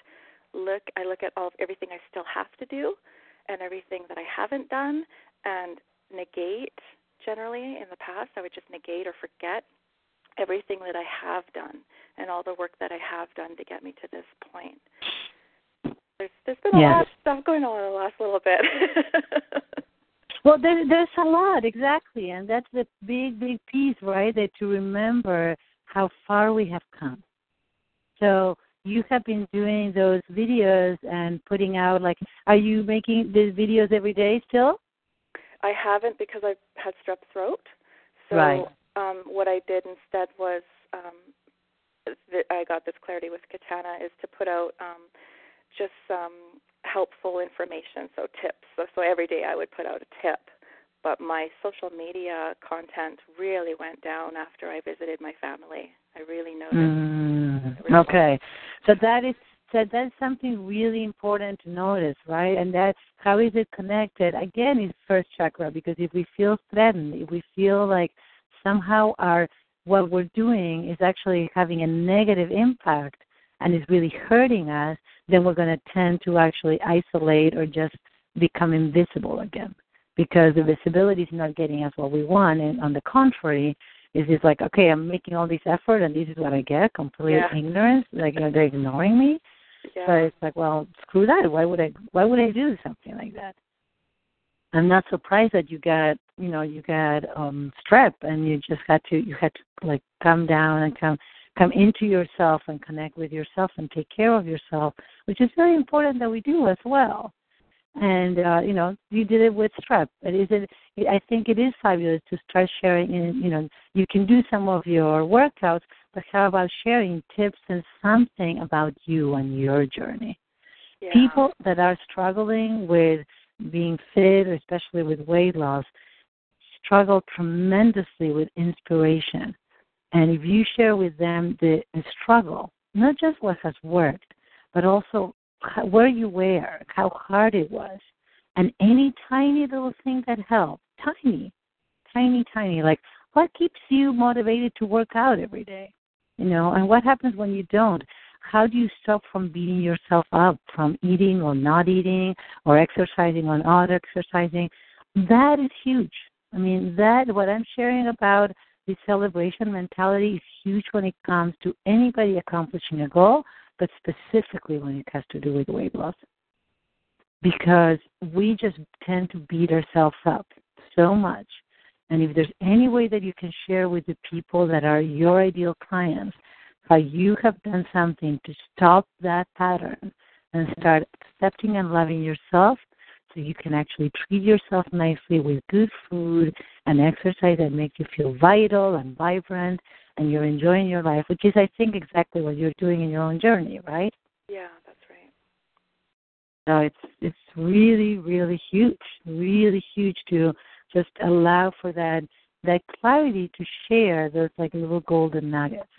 look. I look at all of everything I still have to do and everything that I haven't done and negate. Generally, in the past, I would just negate or forget everything that I have done and all the work that I have done to get me to this point. There's there's been a yes. lot of stuff going on in the last little bit. well, there, there's a lot exactly, and that's the big big piece, right? That to remember how far we have come. So you have been doing those videos and putting out like, are you making these videos every day still? I haven't because I've had strep throat. So right. um, what I did instead was um, I got this clarity with Katana is to put out um, just some helpful information, so tips. So, so every day I would put out a tip. But my social media content really went down after I visited my family. I really noticed. Mm, okay, so that is so that's something really important to notice, right? And that's how is it connected? Again, is first chakra because if we feel threatened, if we feel like somehow our what we're doing is actually having a negative impact and is really hurting us, then we're going to tend to actually isolate or just become invisible again because the visibility is not getting us what we want. And on the contrary, is it's like, okay, I'm making all this effort and this is what I get, complete yeah. ignorance, like you know, they're ignoring me. Yeah. So it's like, well, screw that. Why would I why would I do something like that? I'm not surprised that you got you know, you got um strep and you just had to you had to like come down and come come into yourself and connect with yourself and take care of yourself, which is very important that we do as well. And uh, you know, you did it with strep. But It is it I think it is fabulous to start sharing and you know, you can do some of your workouts, but how about sharing tips and something about you and your journey? Yeah. People that are struggling with being fit, especially with weight loss, struggle tremendously with inspiration. And if you share with them the, the struggle, not just what has worked, but also how, where you were, how hard it was, and any tiny little thing that helped, tiny, tiny, tiny, like what keeps you motivated to work out every day? You know, and what happens when you don't? How do you stop from beating yourself up from eating or not eating or exercising or not exercising? That is huge. I mean, that what I'm sharing about the celebration mentality is huge when it comes to anybody accomplishing a goal, but specifically when it has to do with weight loss. Because we just tend to beat ourselves up so much. And if there's any way that you can share with the people that are your ideal clients how you have done something to stop that pattern and start accepting and loving yourself so you can actually treat yourself nicely with good food and exercise that make you feel vital and vibrant and you're enjoying your life, which is I think exactly what you're doing in your own journey, right? Yeah, that's right. So it's it's really, really huge, really huge to just allow for that that clarity to share those like little golden nuggets.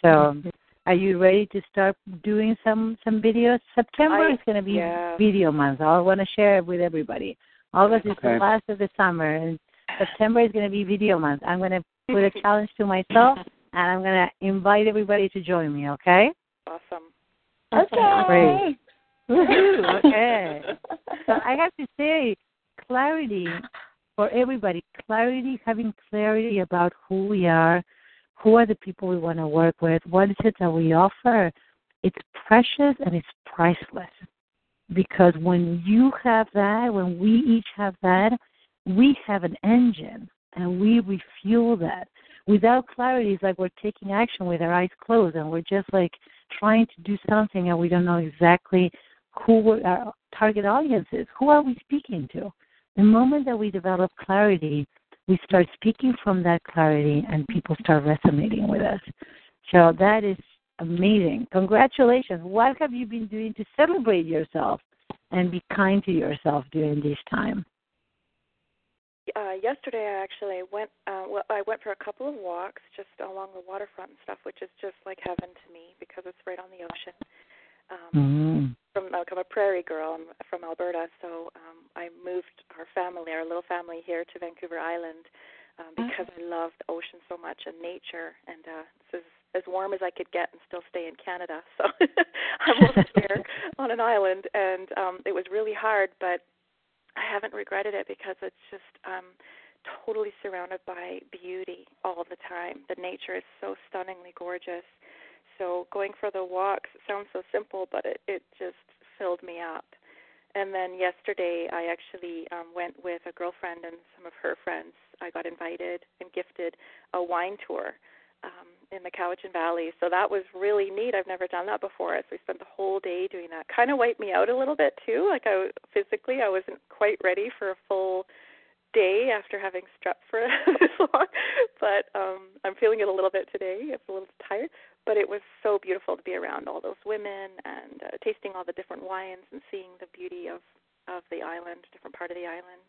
So Mm-hmm. Are you ready to start doing some some videos? September I- is going to be yeah. video month. I want to share it with everybody. August is the last of the summer, and September is going to be video month. I'm going to put a challenge to myself, and I'm going to invite everybody to join me. Okay? Awesome. Okay. Great. Woohoo, okay. So I have to say, clarity for everybody, clarity, having clarity about who we are, who are the people we want to work with, what is it that we offer, it's precious and it's priceless. Because when you have that, when we each have that, we have an engine and we refuel that. Without clarity, it's like we're taking action with our eyes closed and we're just like trying to do something and we don't know exactly who our target audience is. Who are we speaking to? The moment that we develop clarity, we start speaking from that clarity and people start resonating with us. So that is amazing. Congratulations. What have you been doing to celebrate yourself and be kind to yourself during this time? Uh, yesterday, I actually went. Uh, well, I went for a couple of walks just along the waterfront and stuff, which is just like heaven to me because it's right on the ocean. Um, mm-hmm. From like, I'm a prairie girl. I'm from Alberta, so um, I moved our family, our little family, here to Vancouver Island um, because I love the ocean so much and nature. And uh, this is as warm as I could get and still stay in Canada. So I'm almost there on an island, and um, it was really hard, but I haven't regretted it because it's just um, totally surrounded by beauty all the time. The nature is so stunningly gorgeous. So going for the walks sounds so simple, but it it just filled me up. And then yesterday, I actually um, went with a girlfriend and some of her friends. I got invited and gifted a wine tour um, in the Cowichan Valley. So that was really neat. I've never done that before. So we spent the whole day doing that. Kind of wiped me out a little bit too. Like I physically, I wasn't quite ready for a full day after having strep for this long. But um, I'm feeling it a little bit today. I'm a little tired. But it was so beautiful to be around all those women and uh, tasting all the different wines and seeing the beauty of of the island, different part of the island.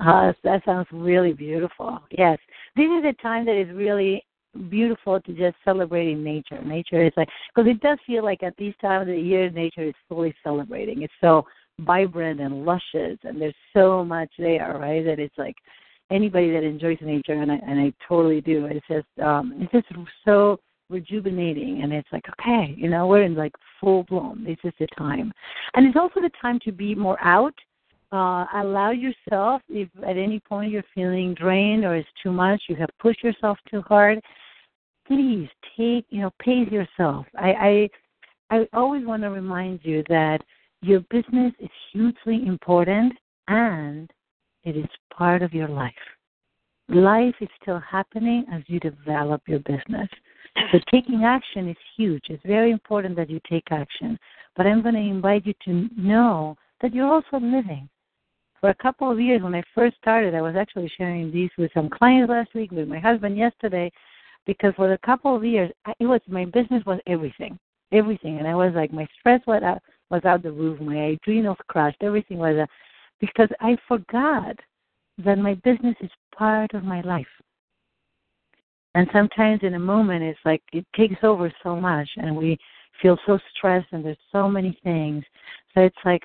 Uh, that sounds really beautiful. Yes, this is a time that is really beautiful to just celebrating nature. Nature is like because it does feel like at these times of the year, nature is fully celebrating. It's so vibrant and luscious, and there's so much there, right? That it's like anybody that enjoys nature, and I and I totally do. It's just um, it's just so rejuvenating and it's like okay you know we're in like full bloom this is the time and it's also the time to be more out uh, allow yourself, if at any point you're feeling drained or it's too much, you have pushed yourself too hard, please take, you know, pace yourself. I, I, I always want to remind you that your business is hugely important and it is part of your life. Life is still happening as you develop your business. So taking action is huge. It's very important that you take action. But I'm going to invite you to know that you're also living for a couple of years when I first started, I was actually sharing these with some clients last week, with my husband yesterday, because for a couple of years, it was my business was everything, everything, and I was like my stress was out was out the roof, my adrenals crashed, everything was a, because I forgot that my business is part of my life. And sometimes in a moment, it's like it takes over so much, and we feel so stressed, and there's so many things. So it's like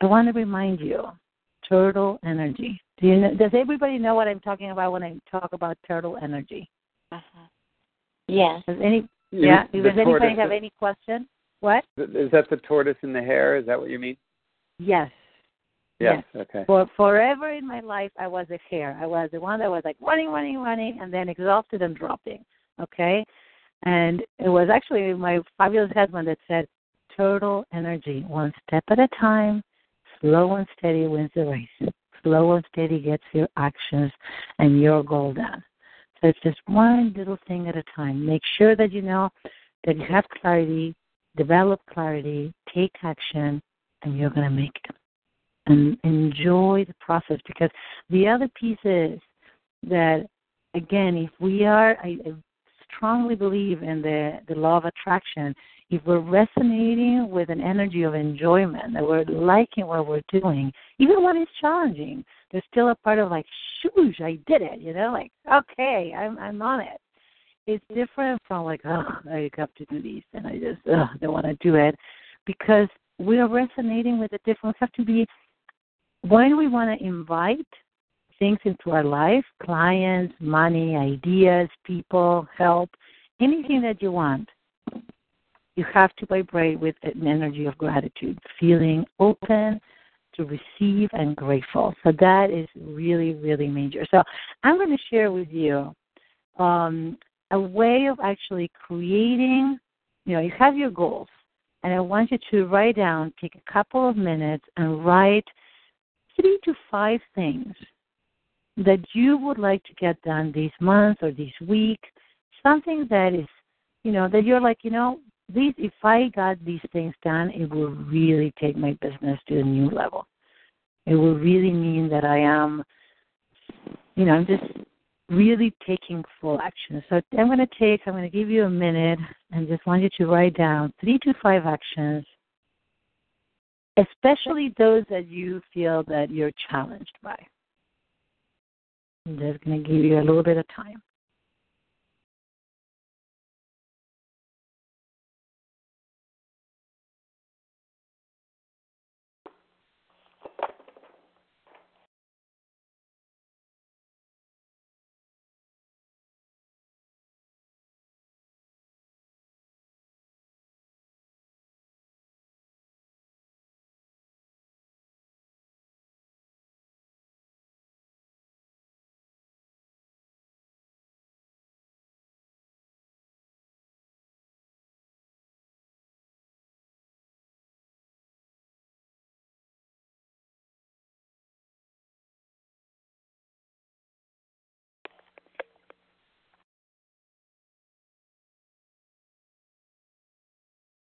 I want to remind you, turtle energy. Do you know, does everybody know what I'm talking about when I talk about turtle energy? Uh-huh. Yes. Does any yeah? Does anybody have any question? What? Is that the tortoise in the hare? Is that what you mean? Yes. Yes. yes. Okay. For forever in my life, I was a hare. I was the one that was like running, running, running, and then exhausted and dropping. Okay. And it was actually my fabulous husband that said, "Turtle energy, one step at a time, Slow and steady wins the race. Slow and steady gets your actions and your goal done. So it's just one little thing at a time. Make sure that you know that you have clarity, develop clarity, take action, and you're going to make it. And enjoy the process because the other piece is that, again, if we are, I, I strongly believe in the, the law of attraction if we're resonating with an energy of enjoyment, that we're liking what we're doing, even when it's challenging, there's still a part of like, shoosh, I did it, you know, like, okay, I'm I'm on it. It's different from like, oh, I have to do this and I just oh, don't want to do it, because we are resonating with the different. We have to be when we want to invite things into our life, clients, money, ideas, people, help, anything that you want you have to vibrate with an energy of gratitude, feeling open to receive and grateful. So that is really, really major. So I'm going to share with you um, a way of actually creating, you know, you have your goals, and I want you to write down, take a couple of minutes, and write three to five things that you would like to get done this month or this week, something that is, you know, that you're like, you know, these if I got these things done, it will really take my business to a new level. It will really mean that I am, you know, I'm just really taking full action. So I'm going to take, I'm going to give you a minute and just want you to write down three to five actions, especially those that you feel that you're challenged by. I'm just going to give you a little bit of time.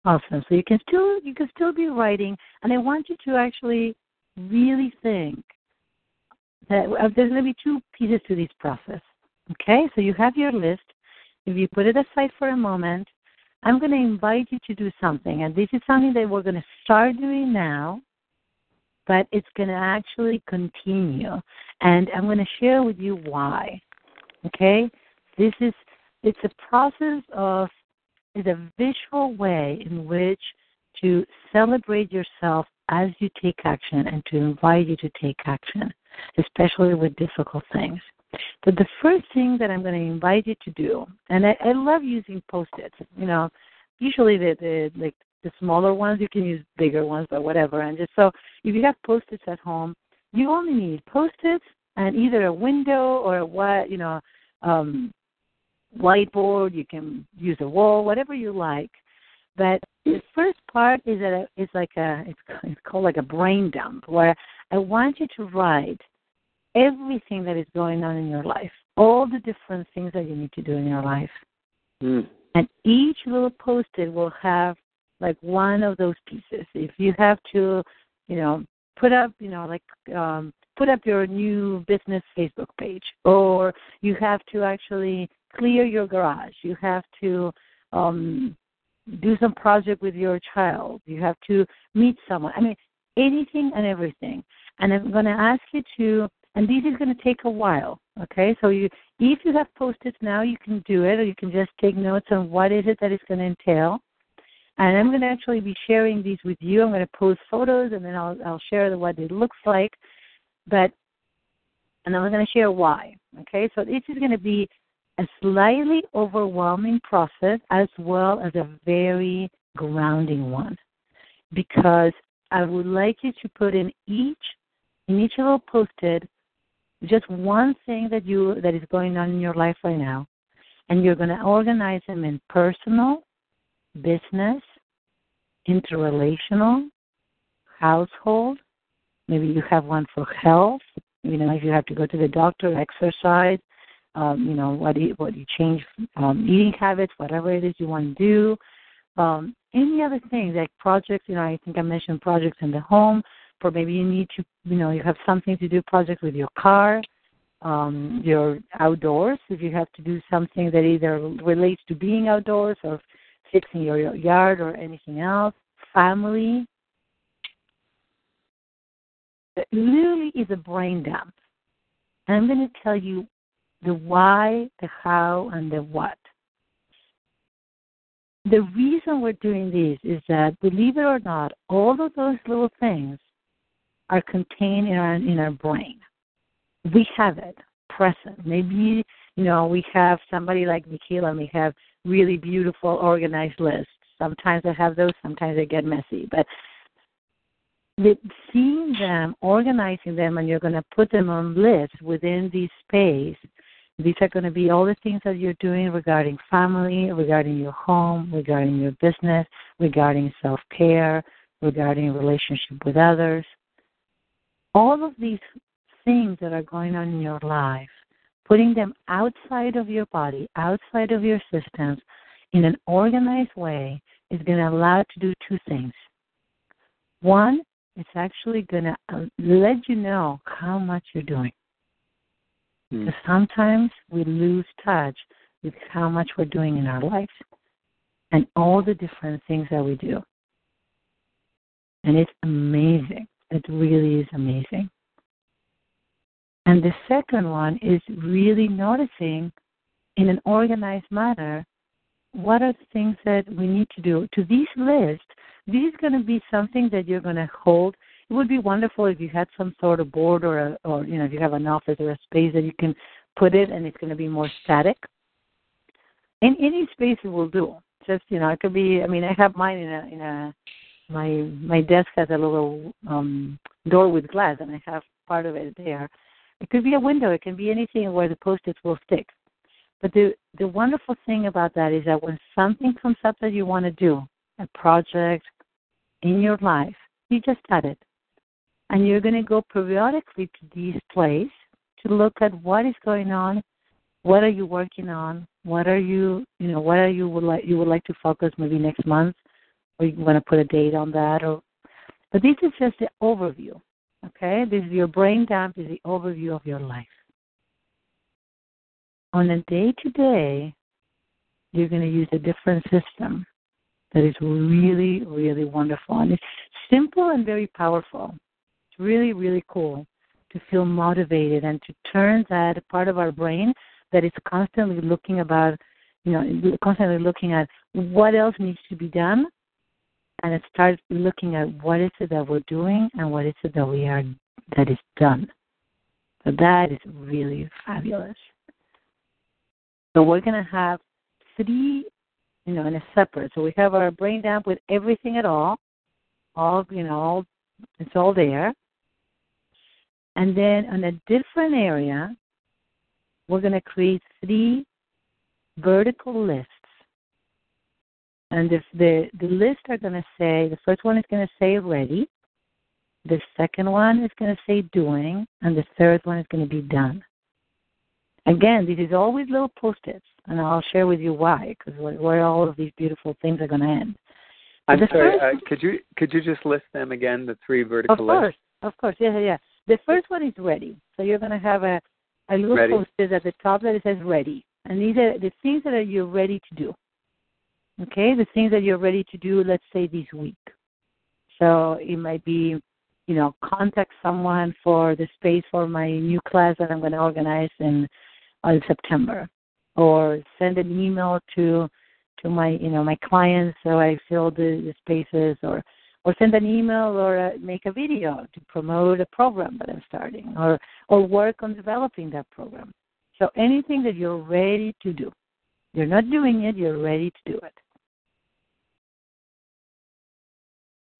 Awesome. So you can still you can still be writing, and I want you to actually really think that uh, there's going to be two pieces to this process. Okay, so you have your list. If you put it aside for a moment, I'm going to invite you to do something, and this is something that we're going to start doing now, but it's going to actually continue, and I'm going to share with you why. Okay, this is it's a process of is a visual way in which to celebrate yourself as you take action and to invite you to take action, especially with difficult things. But the first thing that I'm going to invite you to do, and I, I love using post-its. You know, usually the the like the smaller ones you can use bigger ones, but whatever. And just so if you have post-its at home, you only need post-its and either a window or a what you know um, whiteboard. You can use a wall, whatever you like. But the first part is that it's like a it's, it's called like a brain dump where I want you to write everything that is going on in your life, all the different things that you need to do in your life. Mm. And each little post-it will have like one of those pieces. If you have to, you know, put up, you know, like um, put up your new business Facebook page, or you have to actually clear your garage. You have to um, do some project with your child. You have to meet someone. I mean, anything and everything. And I'm going to ask you to, and this is going to take a while. Okay, so you, if you have post-its now, you can do it, or you can just take notes on what is it that it's going to entail. And I'm going to actually be sharing these with you. I'm going to post photos, and then I'll I'll share what it looks like. But and then I'm going to share why. Okay, so this is going to be a slightly overwhelming process as well as a very grounding one because I would like you to put in each in each little post-it just one thing that you that is going on in your life right now and you're going to organize them in personal, business, interrelational, household. Maybe you have one for health. You know, if you have to go to the doctor, exercise, um, you know, what you, what you change um, eating habits, whatever it is you want to do. Um, any other things like projects, you know, I think I mentioned projects in the home, for maybe you need to, you know, you have something to do projects with your car, um, your outdoors, if you have to do something that either relates to being outdoors or fixing your yard or anything else, family. It literally is a brain dump. And I'm going to tell you the why, the how, and the what. The reason we're doing this is that, believe it or not, all of those little things are contained in our in our brain. We have it present. Maybe you know we have somebody like Michaela we have really beautiful organized lists. Sometimes I have those. Sometimes they get messy, but the, seeing them, organizing them, and you're going to put them on lists within this space these are going to be all the things that you're doing regarding family, regarding your home, regarding your business, regarding self care, regarding relationship with others. All of these things that are going on in your life, putting them outside of your body, outside of your systems, in an organized way, is going to allow you to do two things. One, it's actually going to uh, let you know how much you're doing. Hmm. Because sometimes we lose touch with how much we're doing in our life and all the different things that we do. And it's amazing. It really is amazing. And the second one is really noticing in an organized manner what are the things that we need to do. To this list, this is going to be something that you're going to hold it would be wonderful if you had some sort of board or a, or you know if you have an office or a space that you can put it and it's going to be more static. In any space it will do. Just you know, it could be. I mean, I have mine in a in a my my desk has a little um door with glass and I have part of it there. It could be a window. It can be anything where the post-its will stick. But the the wonderful thing about that is that when something comes up that you want to do, a project in your life, you just add it and you're going to go periodically to these places to look at what is going on, what are you working on, what are you, you know, what are you would like you would like to focus maybe next month or you want to put a date on that. Or, but this is just the overview. Okay, this is your brain dump. Is the overview of your life. On a day to day, you're going to use a different system that is really, really wonderful. And it's simple and very powerful. Really, really cool to feel motivated and to turn that part of our brain that is constantly looking about, you know, constantly looking at what else needs to be done, and it starts looking at what is it that we're doing and what is it that we are that is done. So that is really fabulous. So we're going to have three, you know, in a separate. So we have our brain dump with everything at all, all, you know, all, it's all there. And then on a different area, we're going to create three vertical lists. And if the, the list are going to say, the first one is going to say ready, the second one is going to say doing, and the third one is going to be done. Again, this is always little post-its, and I'll share with you why, because where all of these beautiful things are going to end. I'm sorry. First, uh, could you could you just list them again? The three vertical lists? of course, lists. Of course, yeah, yeah. The first one is ready. So you're going to have a a little ready. post-it at the top that it says ready, and these are the things that are you're ready to do. Okay, the things that you're ready to do. Let's say this week. So it might be, you know, contact someone for the space for my new class that I'm going to organize in of September, or send an email to to my you know my clients so I fill the, the spaces, or or send an email or uh, make a video to promote a program that I'm starting, or or work on developing that program. So anything that you're ready to do, you're not doing it, you're ready to do it.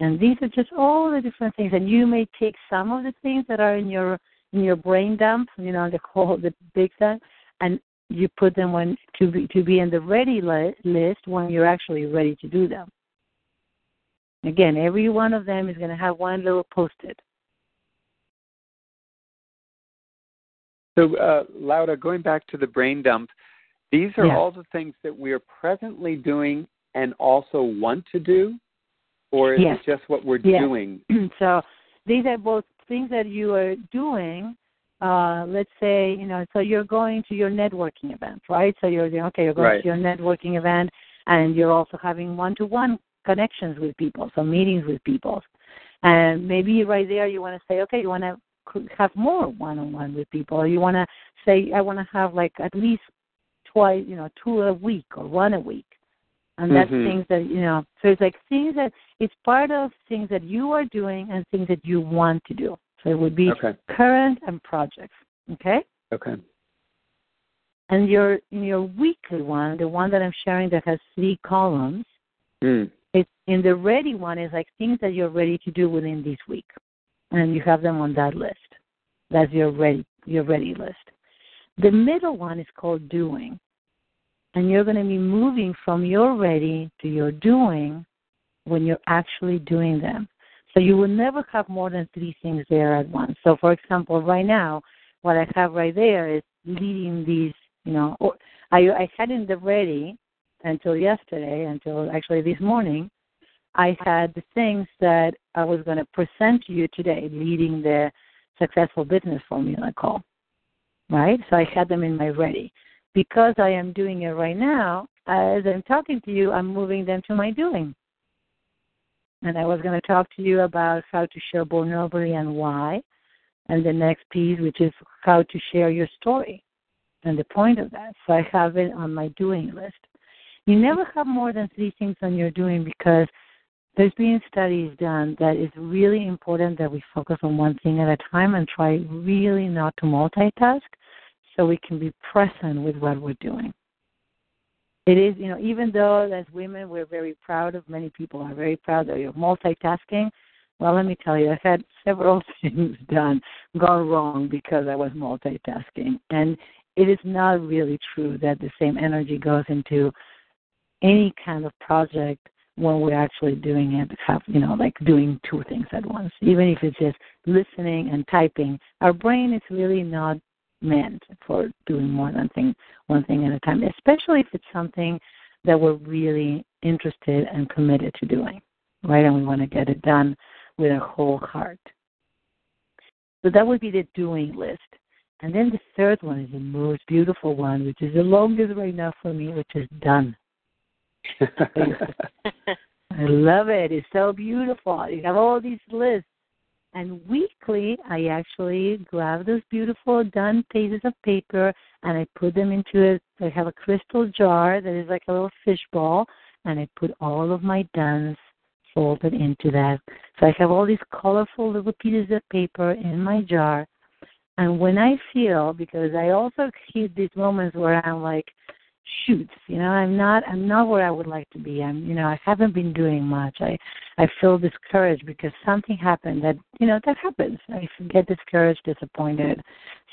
And these are just all the different things. And you may take some of the things that are in your in your brain dump, you know, the whole the big stuff, and you put them when to be to be in the ready li- list when you're actually ready to do them. Again, every one of them is going to have one little post-it. So, uh, Laura, going back to the brain dump, these are Yeah. all the things that we are presently doing and also want to do, or is Yes. it just what we're Yes. doing? so these are both things that you are doing. Uh, let's say you know, so you're going to your networking event, right? So you're okay, you're going Right. to your networking event, and you're also having one-to-one connections with people, so meetings with people, and maybe right there you want to say, okay, you want to have more one-on-one with people, or you want to say, I want to have like at least twice, you know, two a week or one a week and that's Mhm. things that you know so it's like things that it's part of things that you are doing and things that you want to do so it would be Okay. current and projects okay Okay. and your your weekly one the one that i'm sharing that has three columns Mm. It's in the ready one is like things that you're ready to do within this week and you have them on that list that's your ready your ready list the middle one is called doing and you're going to be moving from your ready to your doing when you're actually doing them. So you will never have more than three things there at once. So, for example, right now, what I have right there is leading these, you know, or I, I had in the ready until yesterday, until actually this morning, I had the things that I was going to present to you today, leading the successful business formula call. Right? So I had them in my ready because I am doing it right now, as I'm talking to you, I'm moving them to my doing. And I was going to talk to you about how to share vulnerability and why, and the next piece, which is how to share your story and the point of that. So I have it on my doing list. You never have more than three things on your doing because there's been studies done that it's really important that we focus on one thing at a time and try really not to multitask so we can be present with what we're doing. It is, you know, even though as women we're very proud of, many people are very proud that you're multitasking. Well, let me tell you, I've had several things done gone wrong because I was multitasking, and it is not really true that the same energy goes into any kind of project when we're actually doing it. Have you know, like doing two things at once, even if it's just listening and typing. Our brain is really not meant for doing more than thing one thing at a time, especially if it's something that we're really interested and committed to doing. right? And we want to get it done with our whole heart. So that would be the doing list. And then the third one is the most beautiful one, which is the longest right now for me, which is done. I love it. It's so beautiful. You have all these lists. And weekly, I actually grab those beautiful done pieces of paper and I put them into a, I have a crystal jar that is like a little fishbowl, and I put all of my dones folded into that. So I have all these colorful little pieces of paper in my jar. And when I feel, because I also hit these moments where I'm like, shoots you know? I'm not i'm not where i would like to be. I'm you know i haven't been doing much. I i feel discouraged because something happened that you know that happens. I get discouraged disappointed.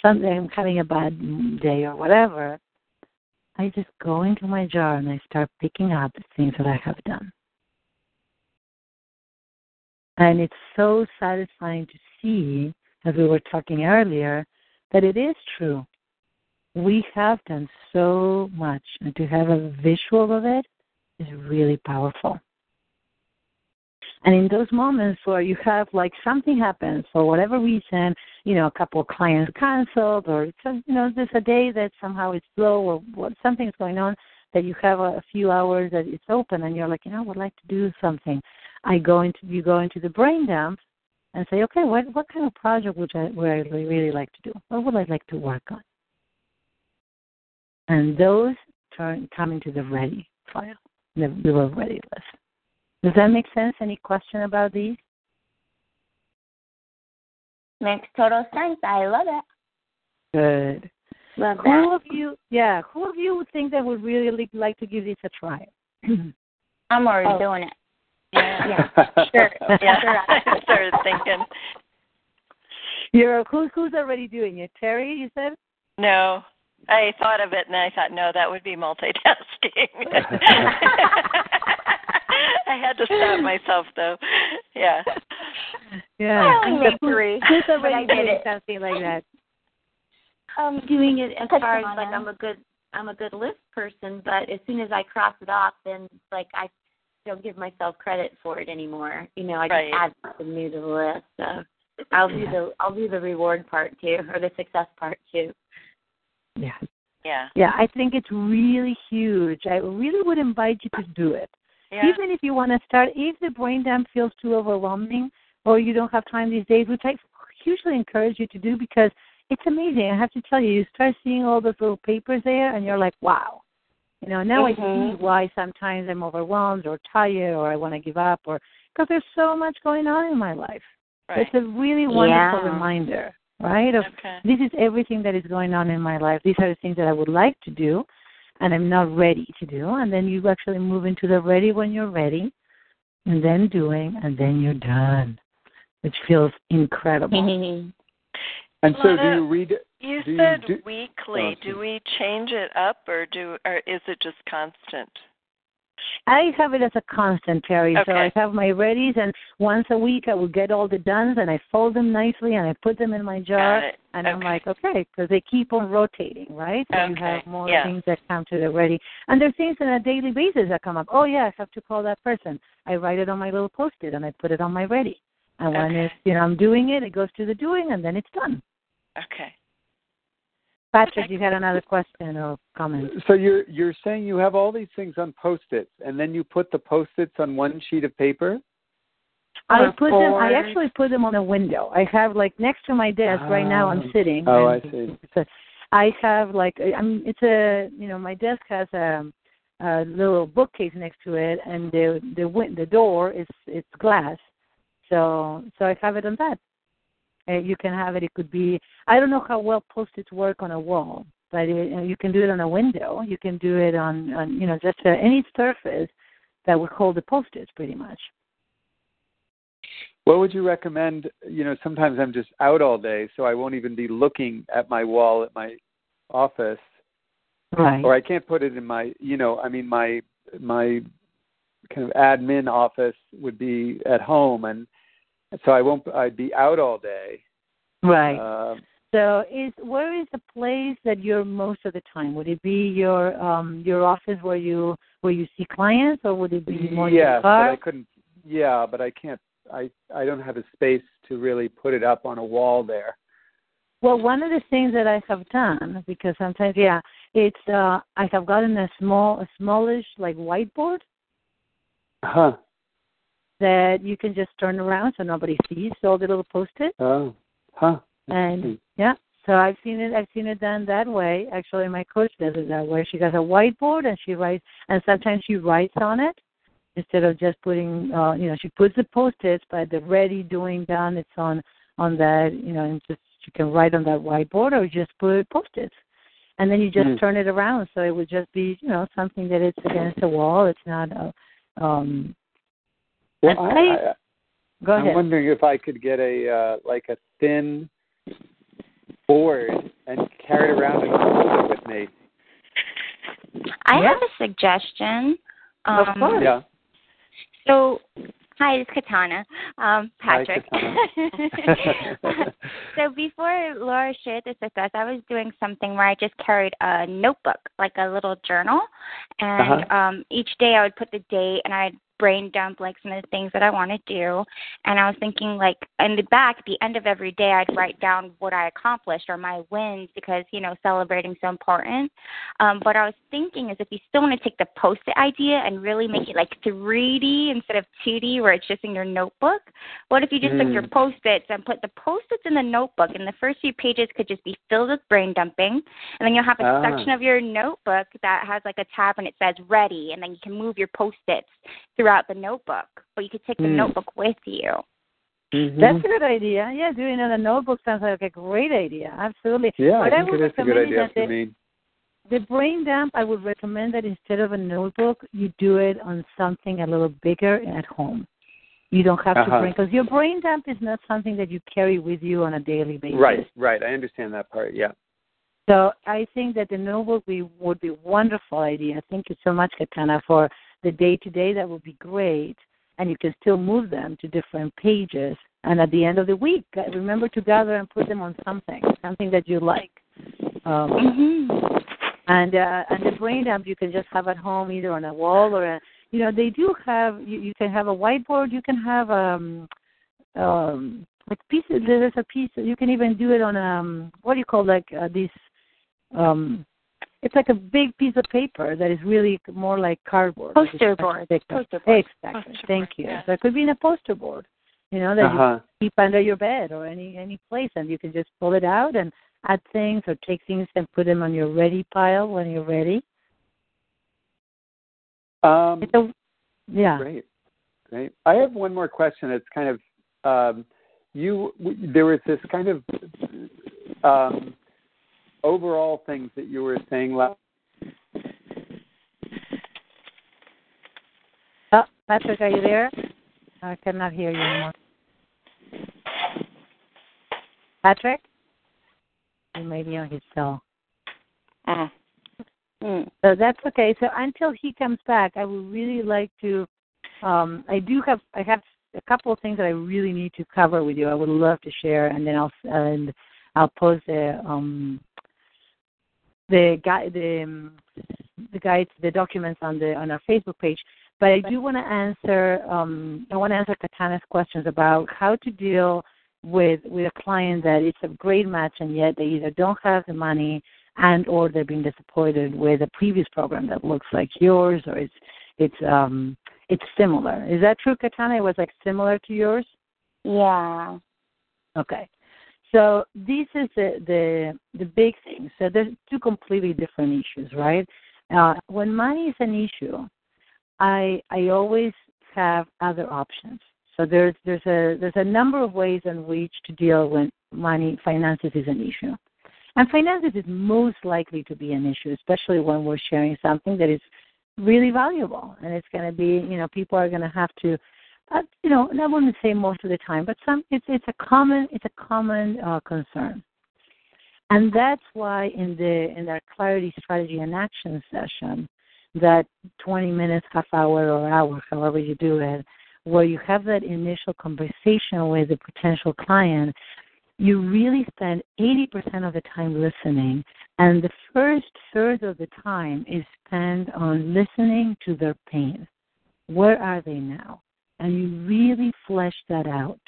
Something i'm having a bad day or whatever. I just go into my jar and i start picking up the things that i have done. And it's so satisfying to see as we were talking earlier that it is true we have done so much, and to have a visual of it is really powerful. And in those moments where you have like something happens for whatever reason, you know, a couple of clients canceled, or you know, there's a day that somehow it's slow, or what something's going on, that you have a, a few hours that it's open, and you're like, you know, I would like to do something. I go into you go into the brain dump and say, okay, what what kind of project would I would I really like to do? What would I like to work on? And those turn come into the ready file, the little ready list. Does that make sense? Any question about these? Makes total sense. I love it. Good. Love who that. of you, yeah, who of you would think that would really like to give this a try? I'm already Oh. doing it. Yeah. Yeah, sure. Yeah. Sure. I started thinking. You're who's who's already doing it? Terry, you said. No. I thought of it and I thought, no, that would be multitasking. I had to stop myself though. Yeah. Yeah. I only So made three, Who's but already I did doing it. something like that? um doing it as Touch far as them like. I'm a good I'm a good list person, but as soon as I cross it off then like I don't give myself credit for it anymore. You know, I Right. just add something new to the list. So I'll do the I'll do the reward part too, or the success part too. Yeah. Yeah. Yeah, I think it's really huge. I really would invite you to do it. Yeah. Even if you want to start, if the brain dump feels too overwhelming or you don't have time these days, which I hugely encourage you to do because it's amazing. I have to tell you, you start seeing all those little papers there and you're like, wow. You know, now I Mhm. see why sometimes I'm overwhelmed or tired or I want to give up or because there's so much going on in my life. Right. It's a really wonderful Yeah. reminder, right? Of Okay. this is everything that is going on in my life. These are the things that I would like to do and I'm not ready to do. And then you actually move into the ready when you're ready, and then doing, and then you're done, which feels incredible. And so, do you read? You do you said do- weekly. Oh, do we change it up or do or is it just constant? I have it as a constant, Terry. So I have my readies, and once a week I will get all the duns, and I fold them nicely, and I put them in my jar. And I'm like, okay, because they keep on rotating, right? So you have more yeah. things that come to the ready. And there are things on a daily basis that come up. Oh, yeah, I have to call that person. I write it on my little post it and I put it on my ready. And when Okay. it's, you know, I'm doing it, it goes to the doing and then it's done. Okay. Patrick, you had another question or comment? So you're you're saying you have all these things on post-its, and then you put the post-its on one sheet of paper. I Or put them. I actually put them on a window. I have like next to my desk right now. I'm Ah. sitting. Oh, I see. It's a, I have like I'm. It's a you know my desk has a, a little bookcase next to it, and the the win- the door is it's glass, so so I have it on that. Uh, you can have it. It could be. I don't know how well post-its work on a wall, but it, uh, you can do it on a window. You can do it on on you know just uh, any surface that would hold the post-its pretty much. What would you recommend? You know, sometimes I'm just out all day, so I won't even be looking at my wall at my office, Right. or I can't put it in my. You know, I mean, my my kind of admin office would be at home, and so I won't. I'd be out all day. Right. Uh, So, is where is the place that you're most of the time? Would it be your um your office where you where you see clients, or would it be more yes, your car? but I couldn't. yeah, but I can't. I I don't have a space to really put it up on a wall there. Well, one of the things that I have done because sometimes, yeah, it's uh I have gotten a small, a smallish like whiteboard Huh. That you can just turn around so nobody sees all the little post-it. Oh. Huh. And yeah, so I've seen it. I've seen it done that way. Actually, my coach does it that way. She has a whiteboard and she writes, and sometimes she writes on it instead of just putting. uh You know, she puts the post-its, but the ready, doing, done. It's on on that. You know, and just you can write on that whiteboard or just put post-its, and then you just Mm. turn it around. So it would just be, you know, something that it's against the wall. It's not. Uh, um Well, and I, I- I, Go I'm ahead. wondering if I could get a uh, like a thin board and carry it around and hold it with me. I Yeah. have a suggestion. Of Um, course. Yeah. So, hi, it's Katana. Um, Hi, Patrick. Katana. so before Laura shared this with us, I was doing something where I just carried a notebook, like a little journal, and Uh-huh. um, each day I would put the date and I'd brain dump like some of the things that I want to do. And I was thinking like in the back, at the end of every day, I'd write down what I accomplished or my wins because you know celebrating so important. Um, but I was thinking is if you still want to take the post-it idea and really make it like 3D instead of 2D, where it's just in your notebook. What if you just took your Mm. post-its and put the post-its in the notebook, and the first few pages could just be filled with brain dumping, and then you'll have a Ah. section of your notebook that has like a tab and it says ready, and then you can move your post-its throughout the notebook, or you could take the Mm. notebook with you. Mhm. That's a good idea. Yeah, doing it in a notebook sounds like a great idea. Absolutely. yeah, But I I think would it is a good idea that for me. The brain dump, I would recommend that instead of a notebook, you do it on something a little bigger at home. You don't have to Uh-huh. bring because your brain dump is not something that you carry with you on a daily basis. Right, right. I understand that part. Yeah. So I think that the notebook be, would be a wonderful idea. Thank you so much, Katana, for the day to day. That would be great, and you can still move them to different pages. And at the end of the week, uh, remember to gather and put them on something, something that you like. Um, Mhm. and uh, and the brain dump you can just have at home either on a wall or a you know they do have you, you can have a whiteboard you can have um um like pieces there's a piece you can even do it on um what do you call like uh, this um it's like a big piece of paper that is really more like cardboard like Poster much board. Poster board. exactly Poster thank board, you yes. so it could be in a poster board you know that you Uh-huh. keep under your bed or any any place and you can just pull it out and add things or take things and put them on your ready pile when you're ready Um, it's a yeah Great, great. I have one more question. It's kind of um, you. w- There was this kind of um, overall things that you were saying last. oh patrick are you there i cannot hear you anymore patrick he may be on his cell Mm. Mm. So that's okay. So until he comes back, I would really like to. Um, I do have. I have a couple of things that I really need to cover with you. I would love to share, and then I'll and I'll post the um the guide the um, the guides the documents on the on our Facebook page. But I do want to answer. Um, I want to answer Katana's questions about how to deal with with a client that it's a great match and yet they either don't have the money and or they're being disappointed with a previous program that looks like yours or it's it's um it's similar. Is that true, Katana? It was like similar to yours? Yeah. Okay. So this is the the the big thing. So there's two completely different issues, right? Uh, when money is an issue, I I always have other options. So there's there's a there's a number of ways in which to deal when money finances is an issue. And finances is most likely to be an issue, especially when we're sharing something that is really valuable. And it's going to be, you know, people are going to have to, uh, you know, and I wouldn't say most of the time, but some, it's it's a common it's a common uh, concern. And that's why in the in our clarity strategy and action session, that 20 minutes, half hour, or hour, however you do it, where you have that initial conversation with the potential client, you really spend 80% of the time listening, and the first third of the time is spent on listening to their pain. Where are they now? And you really flesh that out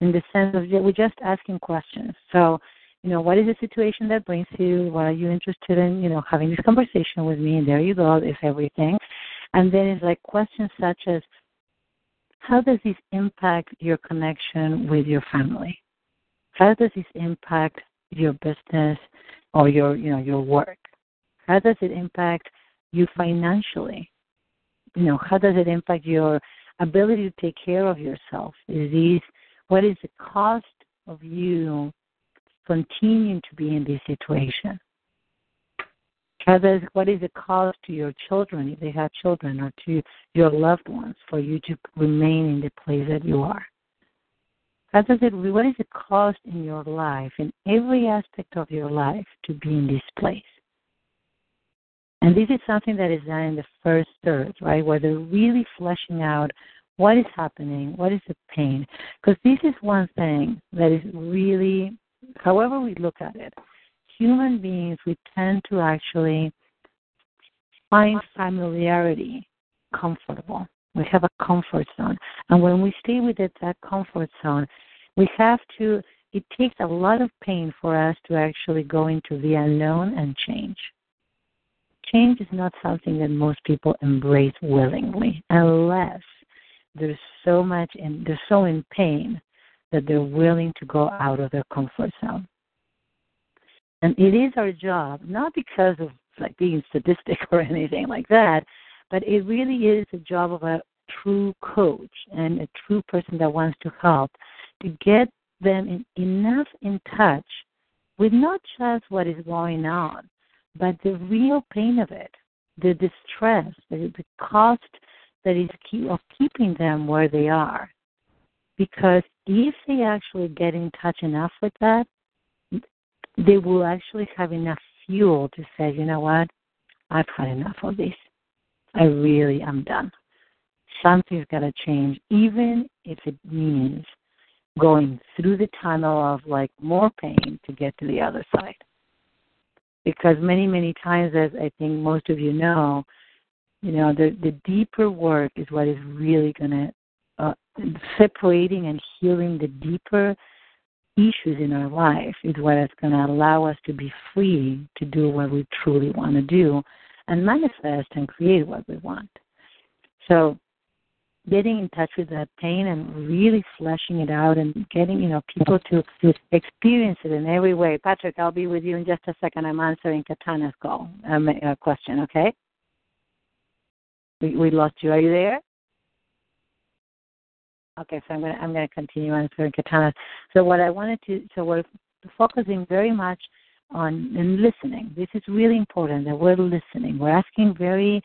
in the sense of we're just asking questions. So, you know, what is the situation that brings you? What are you interested in? You know, having this conversation with me, and there you go, is everything. And then it's like questions such as, how does this impact your connection with your family? How does this impact your business or your, you know, your work? How does it impact you financially? You know, how does it impact your ability to take care of yourself? Is these what is the cost of you continuing to be in this situation? What is the cost to your children, if they have children, or to your loved ones for you to remain in the place that you are? What is the cost in your life, in every aspect of your life, to be in this place? And this is something that is done in the first third, right? Where they're really fleshing out what is happening, what is the pain. Because this is one thing that is really, however we look at it, human beings, we tend to actually find familiarity comfortable. We have a comfort zone. And when we stay within that comfort zone, we have to, it takes a lot of pain for us to actually go into the unknown and change change is not something that most people embrace willingly unless there's so much and they're so in pain that they're willing to go out of their comfort zone. And it is our job, not because of like being sadistic or anything like that, but it really is the job of a true coach and a true person that wants to help to get them in, enough in touch with not just what is going on, but the real pain of it, the distress, the, the cost that is of keeping them where they are. Because if they actually get in touch enough with that, they will actually have enough fuel to say, you know what, I've had enough of this. I really am done. Something's got to change, even if it means going through the tunnel of like more pain to get to the other side because many many times as i think most of you know you know the the deeper work is what is really going to uh, separating and healing the deeper issues in our life is what is going to allow us to be free to do what we truly want to do and manifest and create what we want. So getting in touch with that pain and really fleshing it out and getting you know people to, experience it in every way. Patrick, I'll be with you in just a second. I'm answering Katana's call um, uh, question. Okay. We, we lost you. Are you there? Okay, so I'm gonna I'm gonna continue answering Katana. So what I wanted to so we're focusing very much on in listening. This is really important that we're listening. We're asking very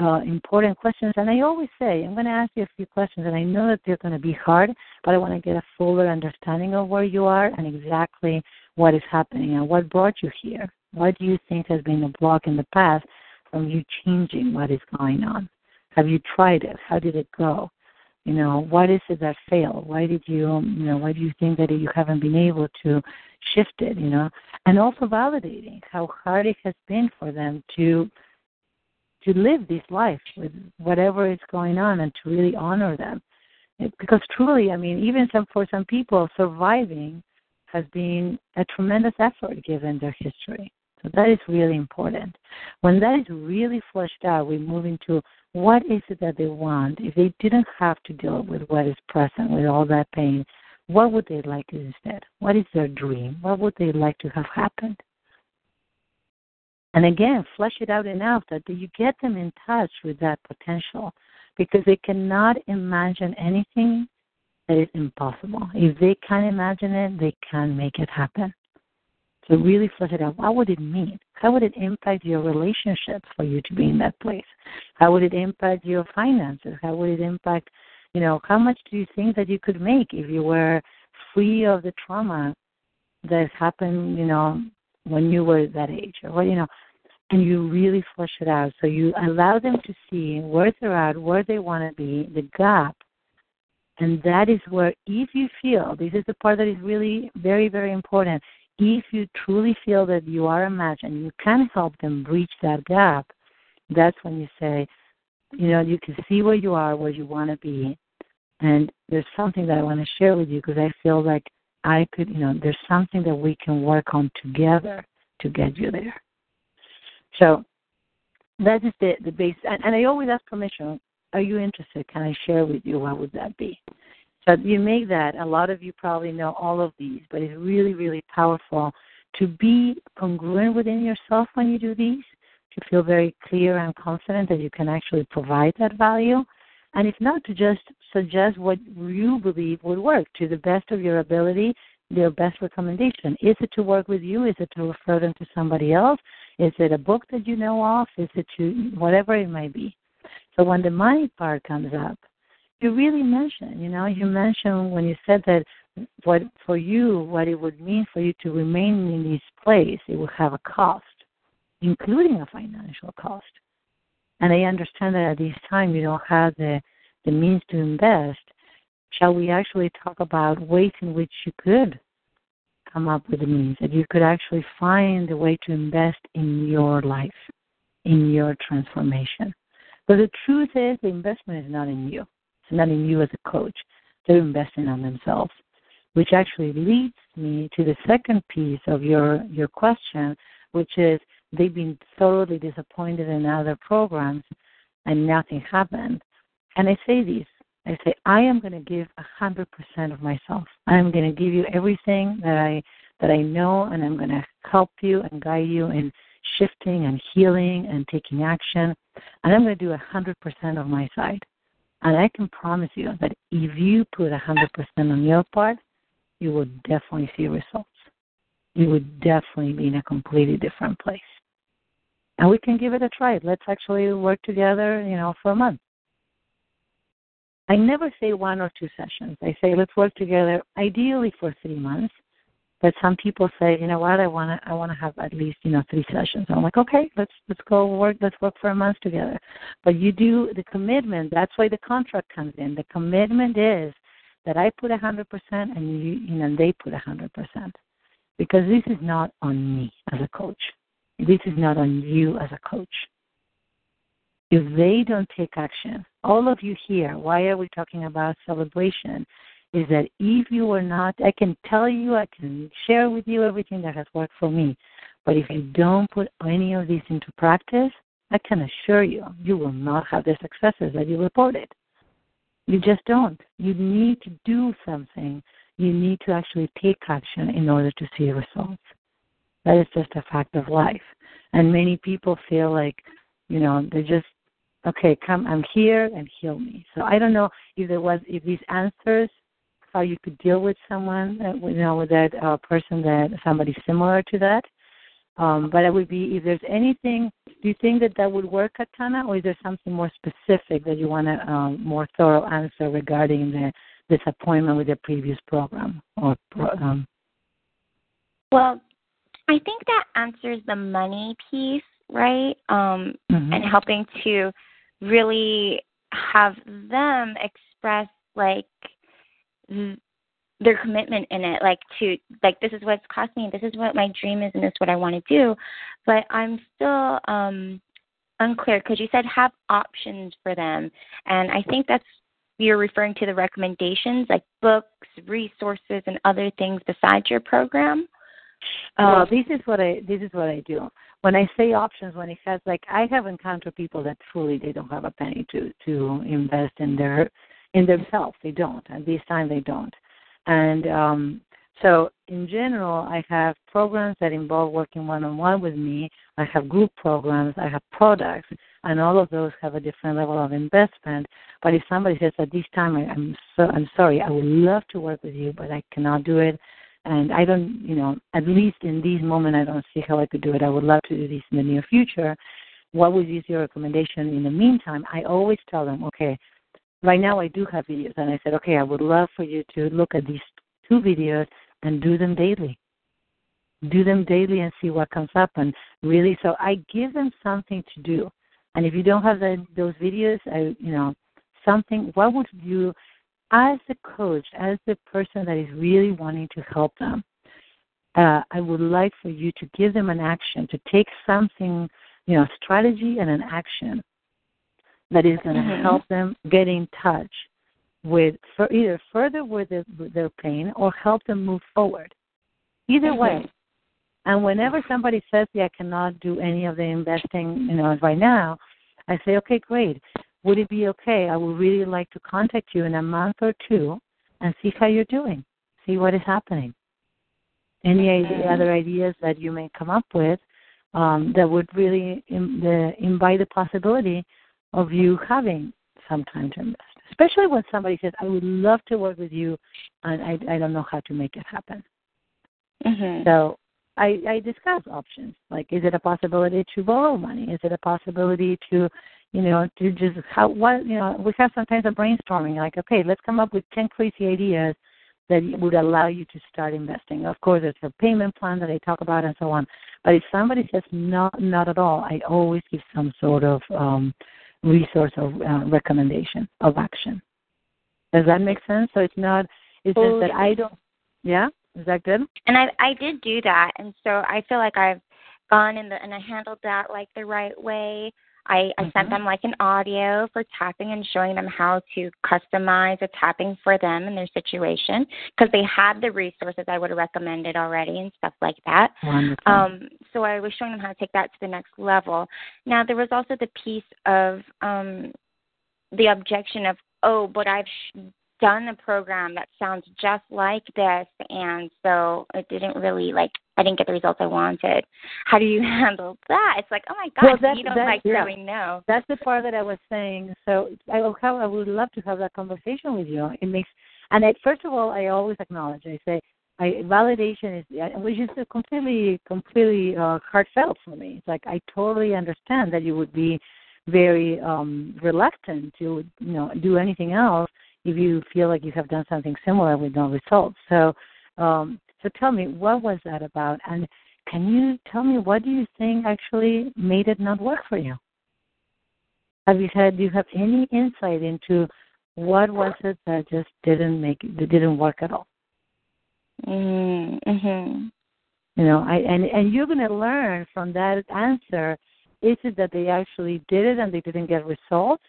uh, important questions. And I always say, I'm going to ask you a few questions, and I know that they're going to be hard, but I want to get a fuller understanding of where you are and exactly what is happening and what brought you here. What do you think has been a block in the past from you changing what is going on? Have you tried it? How did it go? You know, what is it that failed? Why did you, you know, why do you think that you haven't been able to shift it? You know, and also validating how hard it has been for them to to live this life with whatever is going on and to really honor them. Because truly, I mean, even some for some people, surviving has been a tremendous effort given their history. So that is really important. When that is really fleshed out, we move into what is it that they want. If they didn't have to deal with what is present, with all that pain, what would they like instead? What is their dream? What would they like to have happened? And again, flesh it out enough that you get them in touch with that potential because they cannot imagine anything that is impossible. If they can imagine it, they can make it happen. So really flesh it out. What would it mean? How would it impact your relationships for you to be in that place? How would it impact your finances? How would it impact, you know, how much do you think that you could make if you were free of the trauma that happened, you know, when you were that age or what you know and you really flesh it out. So you allow them to see where they're at where they want to be the gap. And that is where if you feel this is the part that is really very very important. If you truly feel that you are a match and you can help them breach that gap that's when you say you know you can see where you are where you want to be. And there's something that I want to share with you because I feel like I could, you know, there's something that we can work on together to get you there. So that is the the base. And, and I always ask permission. Are you interested? Can I share with you? What would that be? So you make that. A lot of you probably know all of these, but it's really, really powerful to be congruent within yourself when you do these, to feel very clear and confident that you can actually provide that value. And if not, to just suggest what you believe would work to the best of your ability, your best recommendation. Is it to work with you? Is it to refer them to somebody else? Is it a book that you know of? Is it to whatever it might be? So when the money part comes up, you really mention, you know, you mentioned when you said that what for you, what it would mean for you to remain in this place, it would have a cost, including a financial cost. And I understand that at this time you don't have the, the means to invest. Shall we actually talk about ways in which you could come up with the means, that you could actually find a way to invest in your life, in your transformation? But the truth is, the investment is not in you. It's not in you as a coach. They're investing on themselves, which actually leads me to the second piece of your your question, which is they've been thoroughly disappointed in other programs and nothing happened. And I say this, I say I am going to give a hundred percent of myself. I am going to give you everything that I that I know, and I'm going to help you and guide you in shifting and healing and taking action. And I'm going to do a hundred percent of my side. And I can promise you that if you put a hundred percent on your part, you will definitely see results. You would definitely be in a completely different place and we can give it a try. Let's actually work together, you know, for a month. I never say one or two sessions. I say let's work together ideally for three months. But some people say, you know what, I wanna I wanna have at least, you know, three sessions. I'm like, okay, let's let's go work let's work for a month together. But you do the commitment, that's why the contract comes in. The commitment is that I put a hundred percent and you, you know they put a hundred percent. Because this is not on me as a coach. This is not on you as a coach. If they don't take action, all of you here, why are we talking about celebration? Is that if you are not, I can tell you, I can share with you everything that has worked for me. But if you don't put any of these into practice, I can assure you, you will not have the successes that you reported. You just don't. You need to do something. You need to actually take action in order to see results. That is just a fact of life. And many people feel like, you know, they're just okay, come, I'm here and heal me. So I don't know if there was if these answers how you could deal with someone, you know, with that uh, person that somebody similar to that. Um, but it would be if there's anything. Do you think that that would work, Katana, or is there something more specific that you want a um, more thorough answer regarding the disappointment with the previous program or um, well I think that answers the money piece, right? Um, mm-hmm. And helping to really have them express like their commitment in it, like to like this is what it's cost me, this is what my dream is, and this is what I want to do. But I'm still um unclear because you said have options for them, and I think that's you're referring to the recommendations like books, resources, and other things besides your program. Uh, this is what I this is what I do. When I say options, when it says like I have encountered people that truly they don't have a penny to to invest in their in themselves. They don't. At this time, they don't. And um, so, in general, I have programs that involve working one on one with me. I have group programs. I have products, and all of those have a different level of investment. But if somebody says at this time, I, I'm so I'm sorry, I would love to work with you, but I cannot do it and I don't, you know, at least in this moment, I don't see how I could do it. I would love to do this in the near future. What would be your recommendation in the meantime? I always tell them, okay, right now I do have videos, and I said, okay, I would love for you to look at these two videos and do them daily. Do them daily and see what comes up, and really, so I give them something to do. And if you don't have the, those videos, I, you know, something. What would you as the coach, as the person that is really wanting to help them, uh, I would like for you to give them an action, to take something, you know, a strategy and an action that is going to mm-hmm. help them get in touch with for either further with their, their pain or help them move forward. Either mm-hmm. way. And whenever somebody says, "Yeah, I cannot do any of the investing, you know, right now," I say, "Okay, great. Would it be okay? I would really like to contact you in a month or two and see how you're doing, see what is happening. Any idea, other ideas that you may come up with um, that would really Im- the, invite the possibility of you having some time to invest, especially when somebody says, "I would love to work with you, and I, I don't know how to make it happen." Mm-hmm. So I, I discuss options. Like, is it a possibility to borrow money? Is it a possibility to, you know, to just how what you know? We have sometimes a brainstorming. Like, okay, let's come up with ten crazy ideas that would allow you to start investing. Of course, there's a payment plan that I talk about and so on. But if somebody says not, not at all, I always give some sort of um, resource or uh, recommendation of action. Does that make sense? So it's not. It's just that I don't. Yeah. Is that good? And I I did do that, and so I feel like I've gone in the and I handled that like the right way. I, I mm-hmm. sent them like an audio for tapping and showing them how to customize a tapping for them and their situation because they had the resources I would have recommended already and stuff like that. Wonderful. Um, so I was showing them how to take that to the next level. Now there was also the piece of um, the objection of, oh, but I've sh- done a program that sounds just like this and so it didn't really like I didn't get the results I wanted. How do you handle that? It's like, oh my god, well, you don't that, like yeah. really know. That's the part that I was saying. So I will have, I would love to have that conversation with you. It makes and I, first of all, I always acknowledge. I say, I validation is which is completely completely uh, heartfelt for me. It's like I totally understand that you would be very um reluctant to you know do anything else if you feel like you have done something similar with no results. So, um, so tell me, what was that about? And can you tell me what do you think actually made it not work for you? Have you had? Do you have any insight into what was it that just didn't make it, that didn't work at all? Mm-hmm. You know, I, and and you're going to learn from that answer. Is it that they actually did it and they didn't get results,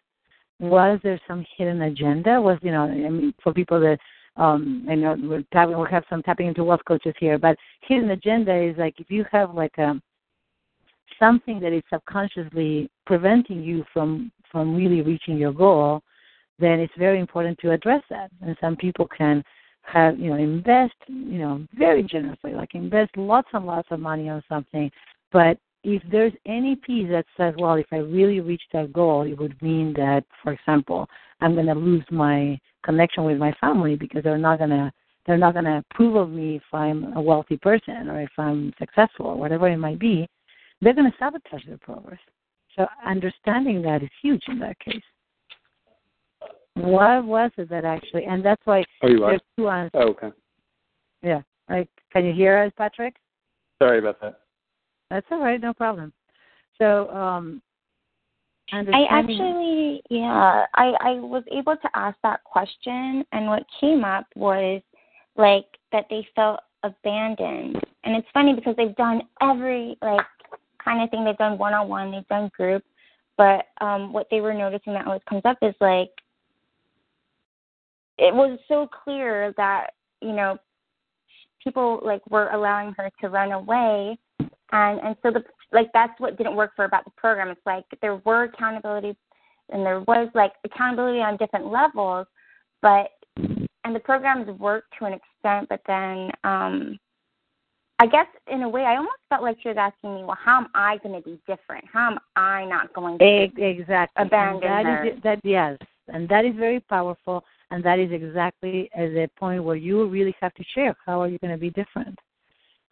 was there some hidden agenda? Was you know, I mean, for people that um I know we're tapping, we have some tapping into wealth coaches here, but hidden agenda is like if you have like a something that is subconsciously preventing you from from really reaching your goal, then it's very important to address that. And some people can have you know invest you know very generously, like invest lots and lots of money on something, but if there's any piece that says, well, if I really reach that goal, it would mean that, for example, I'm going to lose my connection with my family because they're not going to they're not going to approve of me if I'm a wealthy person or if I'm successful or whatever it might be. They're going to sabotage the progress. So understanding that is huge in that case. What was it that actually? And that's why oh, you there's two answers. Oh, okay. Yeah. Like, can you hear us, Patrick? Sorry about that. That's all right, no problem. So, um, I actually, yeah, I I was able to ask that question, and what came up was like that they felt abandoned, and it's funny because they've done every like kind of thing. They've done one on one, they've done group, but um what they were noticing that always comes up is like it was so clear that you know people like were allowing her to run away and and so the like that's what didn't work for about the program it's like there were accountability and there was like accountability on different levels but and the programs worked to an extent but then um I guess in a way I almost felt like she was asking me, well, how am I going to be different? How am I not going to exactly abandon and that her? Is, that yes, and that is very powerful, and that is exactly at the point where you really have to share. How are you going to be different?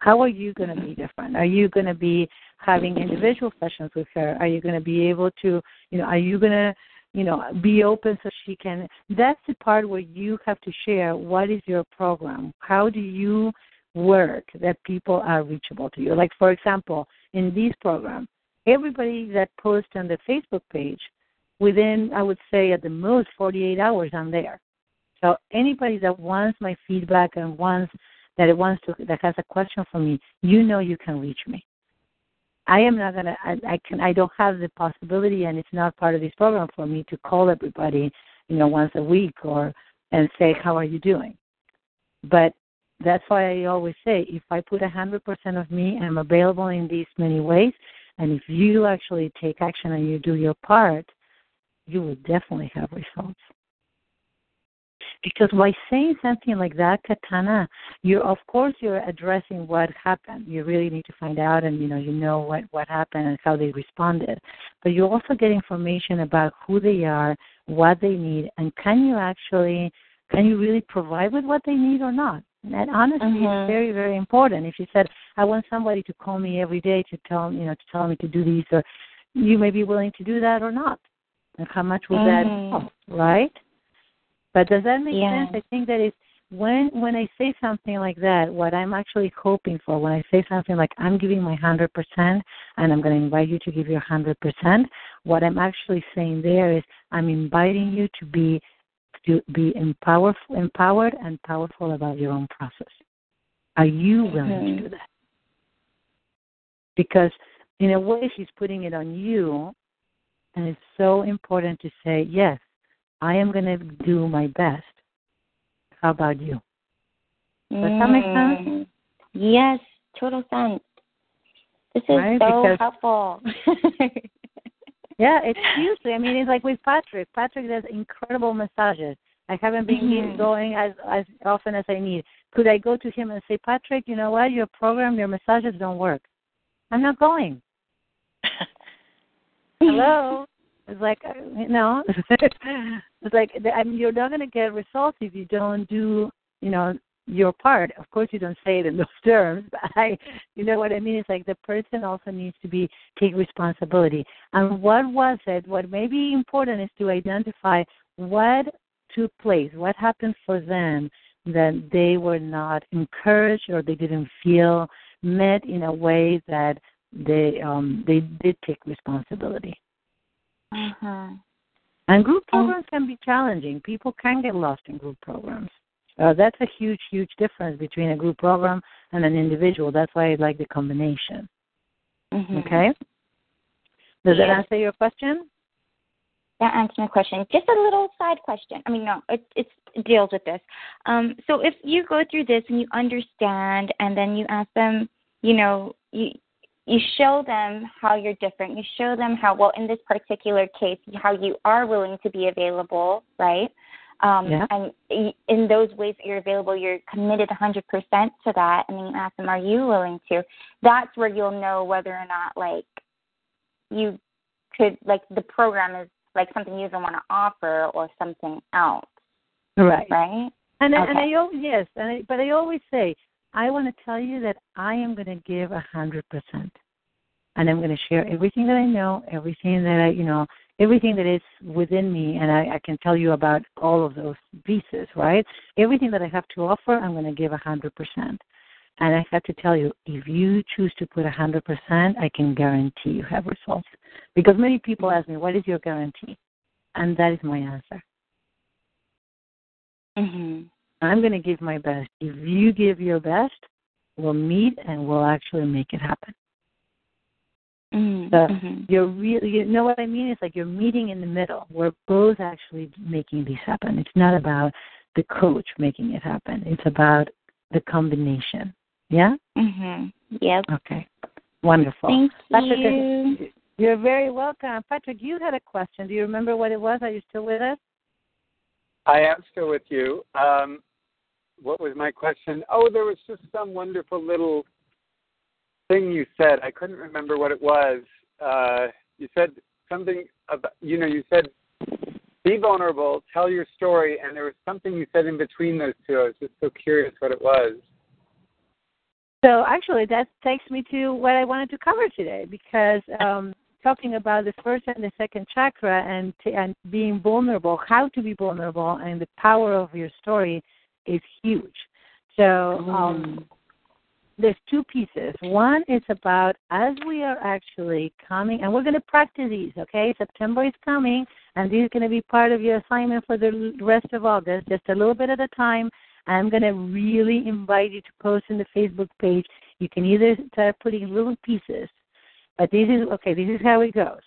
How are you going to be different? Are you going to be having individual sessions with her? Are you going to be able to, you know, are you going to, you know, be open so she can? That's the part where you have to share what is your program. How do you work that people are reachable to you? Like, for example, in this program, everybody that posts on the Facebook page, within, I would say, at the most 48 hours, I'm there. So anybody that wants my feedback and wants that it wants to that has a question for me, you know you can reach me. I am not gonna I, I can I don't have the possibility and it's not part of this program for me to call everybody, you know, once a week or and say, How are you doing? But that's why I always say if I put a 100% of me, I'm available in these many ways. And if you actually take action and you do your part, you will definitely have results. Because by saying something like that, Katana, you're of course you're addressing what happened. You really need to find out and you know you know what what happened and how they responded. But you also get information about who they are, what they need, and can you actually can you really provide with what they need or not? And honesty Mhm. is very, very important. If you said, I want somebody to call me every day to tell you know, to tell me to do these or you may be willing to do that or not. And how much would that Mhm. cost, right? But does that make Yeah. sense? I think that is when when I say something like that, what I'm actually hoping for, when I say something like I'm giving my hundred percent and I'm going to invite you to give your hundred percent, what I'm actually saying there is I'm inviting you to be to be empowered, empowered and powerful about your own process. Are you willing Mhm. to do that? Because in a way, she's putting it on you, and it's so important to say, yes, I am going to do my best. How about you? Does that make sense? Mm. Yes, total sense. This is Right, so because- helpful. Yeah, it's hugely. I mean, it's like with Patrick. Patrick does incredible massages. I haven't been Mhm. going as as often as I need. Could I go to him and say, Patrick, you know what? Your program, your massages don't work. I'm not going. Hello. It's like uh, no. Like I mean, you're not going to get results if you don't do, you know, your part. Of course, you don't say it in those terms, but I, you know what I mean. It's like the person also needs to be take responsibility. And what was it? What may be important is to identify what took place, what happened for them that they were not encouraged or they didn't feel met in a way that they um they did take responsibility. uh-huh. And group Um, programs can be challenging. People can get lost in group programs. Uh, that's a huge, huge difference between a group program and an individual. That's why I like the combination. Mhm. Okay? Does that answer your question? That answers my question. Just a little side question. I mean, no, it, it deals with this. Um, so if you go through this and you understand, and then you ask them, you know, you you show them how you're different. You show them how, well, in this particular case, how you are willing to be available, right? Um, Yeah. And in those ways that you're available, you're committed 100% to that. And then you ask them, are you willing to? That's where you'll know whether or not, like, you could, like, the program is like something you even want to offer or something else, Right. right? And I, and Okay. I always yes, and I, but I always say I want to tell you that I am going to give a hundred percent, and I'm going to share everything that I know, everything that I you know, everything that is within me, and I, I can tell you about all of those pieces, right? Everything that I have to offer, I'm going to give a hundred percent. And I have to tell you, if you choose to put a hundred percent, I can guarantee you have results. Because many people ask me, "What is your guarantee?" And that is my answer. Mhm. I'm going to give my best. If you give your best, we'll meet and we'll actually make it happen. Mhm. So Mhm. you're really, you know what I mean? It's like you're meeting in the middle. We're both actually making this happen. It's not about the coach making it happen. It's about the combination. Yeah. Mhm. Yep. Okay. Wonderful. Thank Patrick, you. You're very welcome. Patrick, you had a question. Do you remember what it was? Are you still with us? I am still with you. Um, what was my question? Oh, there was just some wonderful little thing you said. I couldn't remember what it was. Uh, you said something about, you know, you said be vulnerable, tell your story, and there was something you said in between those two. I was just so curious what it was. So actually, that takes me to what I wanted to cover today because um, talking about the first and the second chakra and t- and being vulnerable, how to be vulnerable, and the power of your story is huge. So um, there's two pieces. One is about as we are actually coming, and we're going to practice these. Okay, September is coming, and these are going to be part of your assignment for the rest of August, just a little bit at a time. I'm going to really invite you to post in the Facebook page. You can either start putting little pieces, but this is okay, this is how it goes.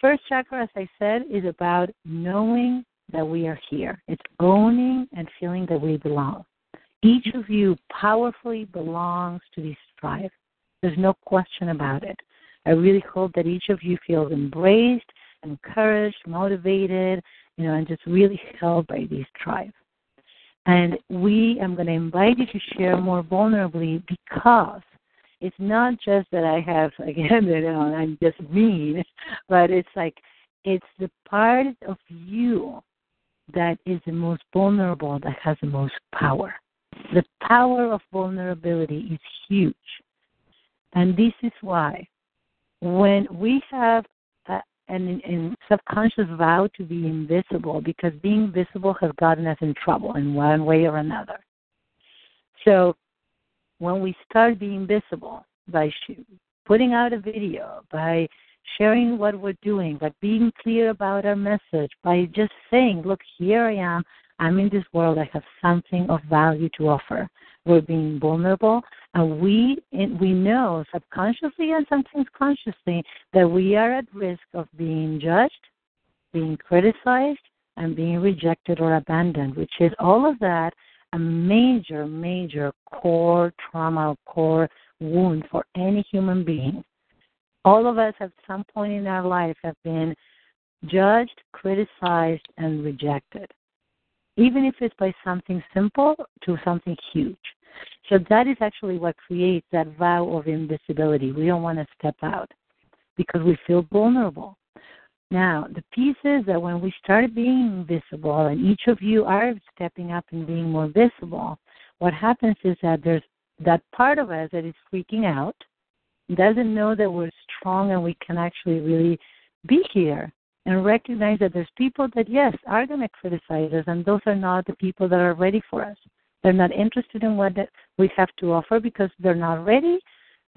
First chakra, as I said, is about knowing that we are here. It's owning and feeling that we belong. Each of you powerfully belongs to this tribe. There's no question about it. I really hope that each of you feels embraced, encouraged, motivated, you know, and just really held by this tribe. And we, I'm going to invite you to share more vulnerably because it's not just that I have, again, you know, I'm just mean, but it's like it's the part of you that is the most vulnerable that has the most power. The power of vulnerability is huge. And this is why when we have a, an, an subconscious vow to be invisible, because being visible has gotten us in trouble in one way or another. So when we start being visible by putting out a video, by sharing what we're doing, but being clear about our message, by just saying, look, here I am. I'm in this world. I have something of value to offer. We're being vulnerable, and we we know subconsciously and sometimes consciously that we are at risk of being judged, being criticized, and being rejected or abandoned. Which is all of that a major, major core trauma, core wound for any human being all of us at some point in our life have been judged, criticized, and rejected, even if it's by something simple to something huge. So that is actually what creates that vow of invisibility. We don't want to step out because we feel vulnerable. Now, the piece is that when we start being visible, and each of you are stepping up and being more visible, what happens is that there's that part of us that is freaking out, doesn't know that we're strong and we can actually really be here and recognize that there's people that yes are going to criticize us and those are not the people that are ready for us. They're not interested in what we have to offer because they're not ready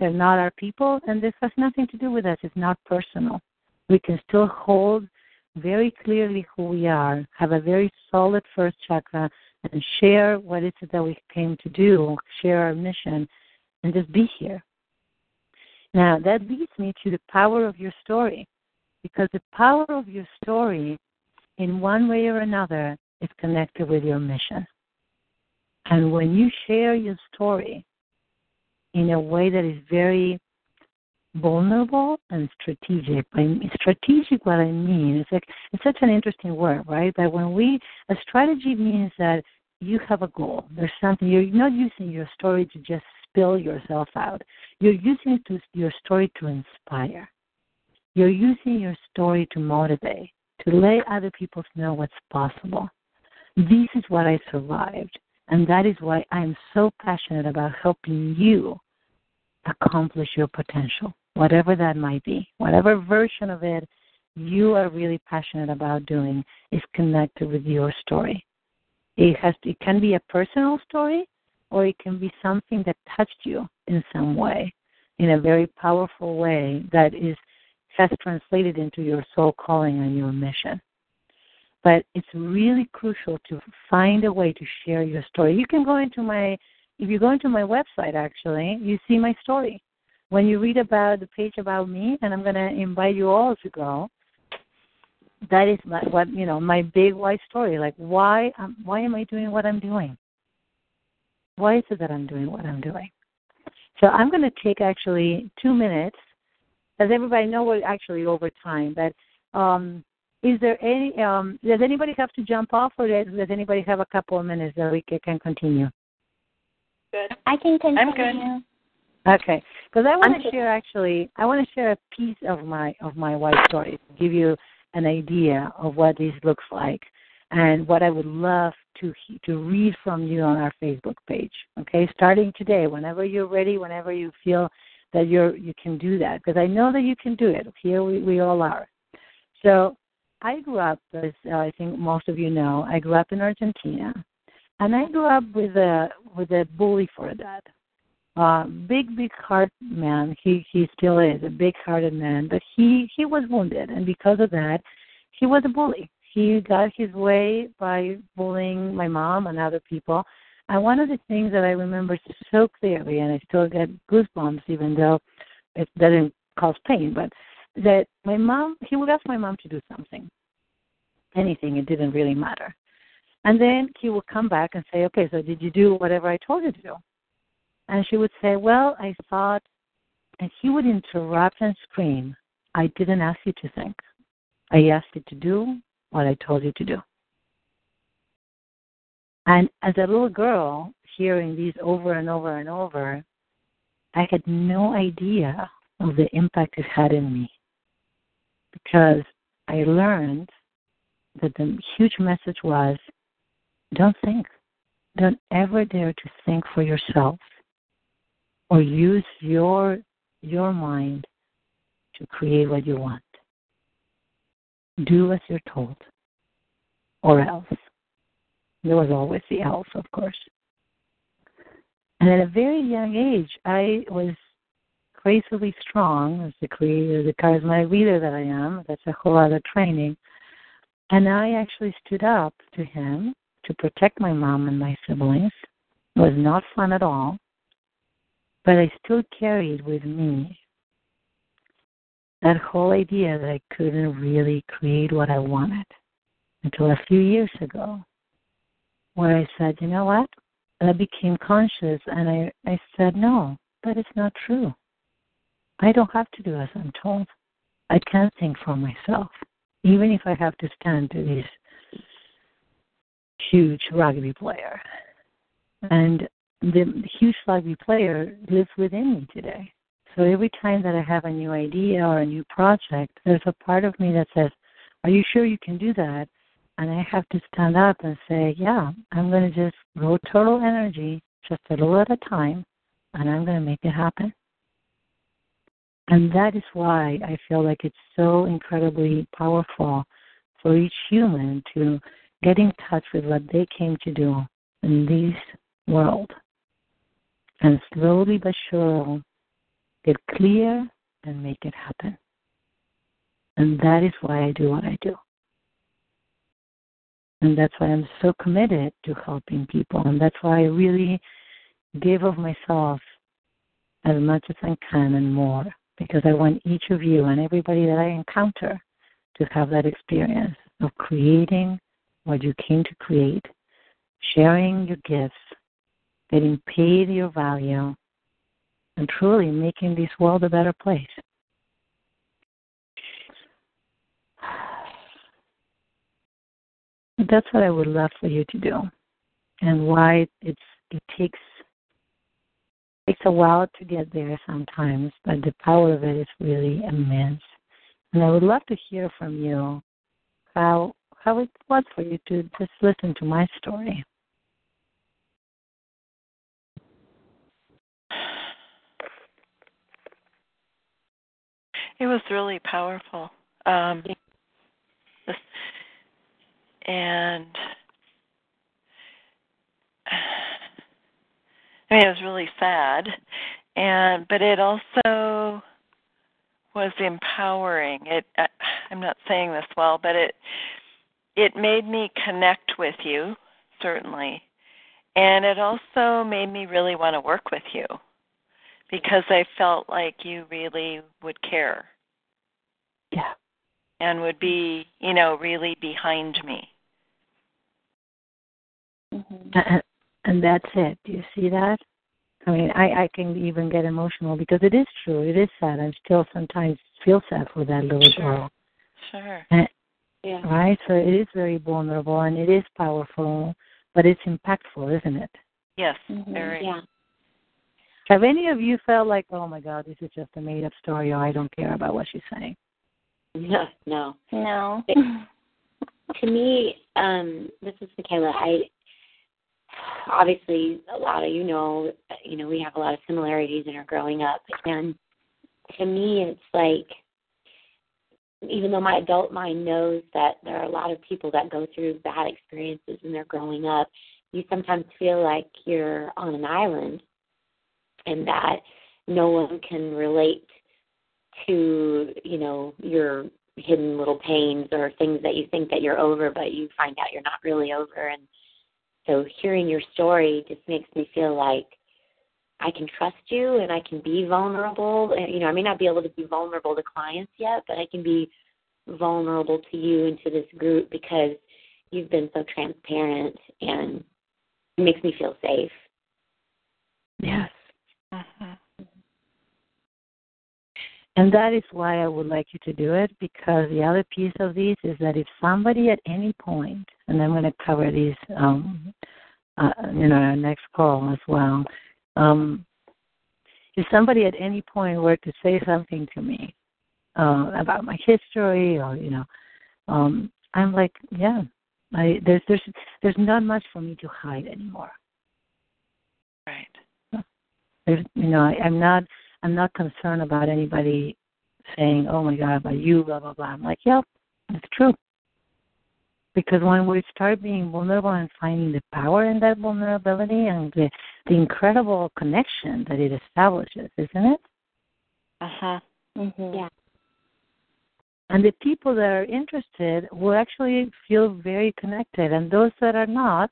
they're not our people and this has nothing to do with us. It's not personal. We can still hold very clearly who we are have a very solid first chakra and share what it is that we came to do share our mission and just be here now, that leads me to the power of your story, because the power of your story, in one way or another, is connected with your mission. And when you share your story in a way that is very vulnerable and strategic. By strategic, what I mean is like it's such an interesting word, right? That when we a strategy means that you have a goal. There's something you're not using your story to just spill yourself out. You're using to, your story to inspire. You're using your story to motivate, to let other people know what's possible. This is what I survived, and that is why I'm so passionate about helping you accomplish your potential, whatever that might be, whatever version of it you are really passionate about doing is connected with your story. It has it can be a personal story or it can be something that touched you in some way, in a very powerful way that is has translated into your soul calling and your mission. But it's really crucial to find a way to share your story. You can go into my if you go into my website actually, you see my story. When you read about the page about me, and I'm going to invite you all to go, that is my, what you know my big why story. Like why um, why am I doing what I'm doing? Why is it that I'm doing what I'm doing? So I'm going to take actually two minutes. Does everybody know we're actually over time? But um, is there any? Um, does anybody have to jump off, or does, does anybody have a couple of minutes that we can continue? Good. I can continue. I'm good. Okay, because I want to share actually, I want to share a piece of my of my white story to give you an idea of what this looks like and what I would love to to read from you on our Facebook page. Okay, starting today, whenever you're ready, whenever you feel that you're you can do that, because I know that you can do it. Here we, we all are. So I grew up, as uh, I think most of you know, I grew up in Argentina, and I grew up with a with a bully for a dad. Uh, big, big heart man. He he still is a big hearted man, but he he was wounded, and because of that, he was a bully he got his way by bullying my mom and other people. And one of the things that I remember so clearly, and I still get goosebumps even though it doesn't cause pain, but that my mom, he would ask my mom to do something. anything. It didn't really matter. And then he would come back and say, Okay, so did you do whatever I told you to do? And she would say, Well, I thought, and he would interrupt and scream, I didn't ask you to think. I asked you to do what I told you to do. And as a little girl, hearing these over and over and over, I had no idea of the impact it had in me because I learned that the huge message was don't think. Don't ever dare to think for yourself or use your your mind to create what you want. Do as you're told. Or else. There was always the else, of course. And at a very young age, I was crazily strong as the creator, the charismatic leader that I am. That's a whole other training. And I actually stood up to him to protect my mom and my siblings. It was not fun at all, but I still carried with me that whole idea that I couldn't really create what I wanted until a few years ago, where I said, you know what? I became conscious and I, I said, no, that is not true. I don't have to do as I'm told. I can think for myself, even if I have to stand to this huge rugby player. And the huge rugby player lives within me today. So every time that I have a new idea or a new project, there's a part of me that says, Are you sure you can do that? And I have to stand up and say, Yeah, I'm going to just go total energy, just a little at a time, and I'm going to make it happen. And that is why I feel like it's so incredibly powerful for each human to get in touch with what they came to do in this world. And slowly but surely get clear and make it happen. And that is why I do what I do. And that's why I'm so committed to helping people. And that's why I really give of myself as much as I can and more. Because I want each of you and everybody that I encounter to have that experience of creating what you came to create, sharing your gifts, getting paid your value, and truly making this world a better place. That's what I would love for you to do, and why it's it takes takes a while to get there sometimes, but the power of it is really immense. And I would love to hear from you how how it was for you to just listen to my story. It was really powerful. Um, and I mean, it was really sad, and but it also was empowering. It. I'm not saying this well, but it it made me connect with you certainly, and it also made me really want to work with you because I felt like you really would care. Yeah. And would be, you know, really behind me. Mm-hmm. And that's it. Do you see that? I mean, I I can even get emotional because it is true. It is sad. I still sometimes feel sad for that little sure. girl. Sure. And, yeah. Right. So it is very vulnerable and it is powerful, but it's impactful, isn't it? Yes. Mm-hmm. Very. Yeah. Have any of you felt like, oh my God, this is just a made up story, or I don't care about what she's saying? No, no, no. It, to me, um, this is Michaela. I obviously a lot of you know, you know, we have a lot of similarities in our growing up, and to me, it's like even though my adult mind knows that there are a lot of people that go through bad experiences when they're growing up, you sometimes feel like you're on an island and that no one can relate to, you know, your hidden little pains or things that you think that you're over but you find out you're not really over and so hearing your story just makes me feel like I can trust you and I can be vulnerable. And, you know, I may not be able to be vulnerable to clients yet, but I can be vulnerable to you and to this group because you've been so transparent and it makes me feel safe. Yes. Mhm. And that is why I would like you to do it because the other piece of this is that if somebody at any point, and I'm going to cover these, um, uh, you know, our next call as well. Um, if somebody at any point were to say something to me uh, about my history, or you know, um, I'm like, yeah, I, there's there's there's not much for me to hide anymore. Right. There's, you know, I, I'm not I'm not concerned about anybody saying, "Oh my God, about you," blah blah blah. I'm like, yep, it's true. Because when we start being vulnerable and finding the power in that vulnerability and the, the incredible connection that it establishes, isn't it? Uh huh. Mm-hmm. Yeah. And the people that are interested will actually feel very connected, and those that are not,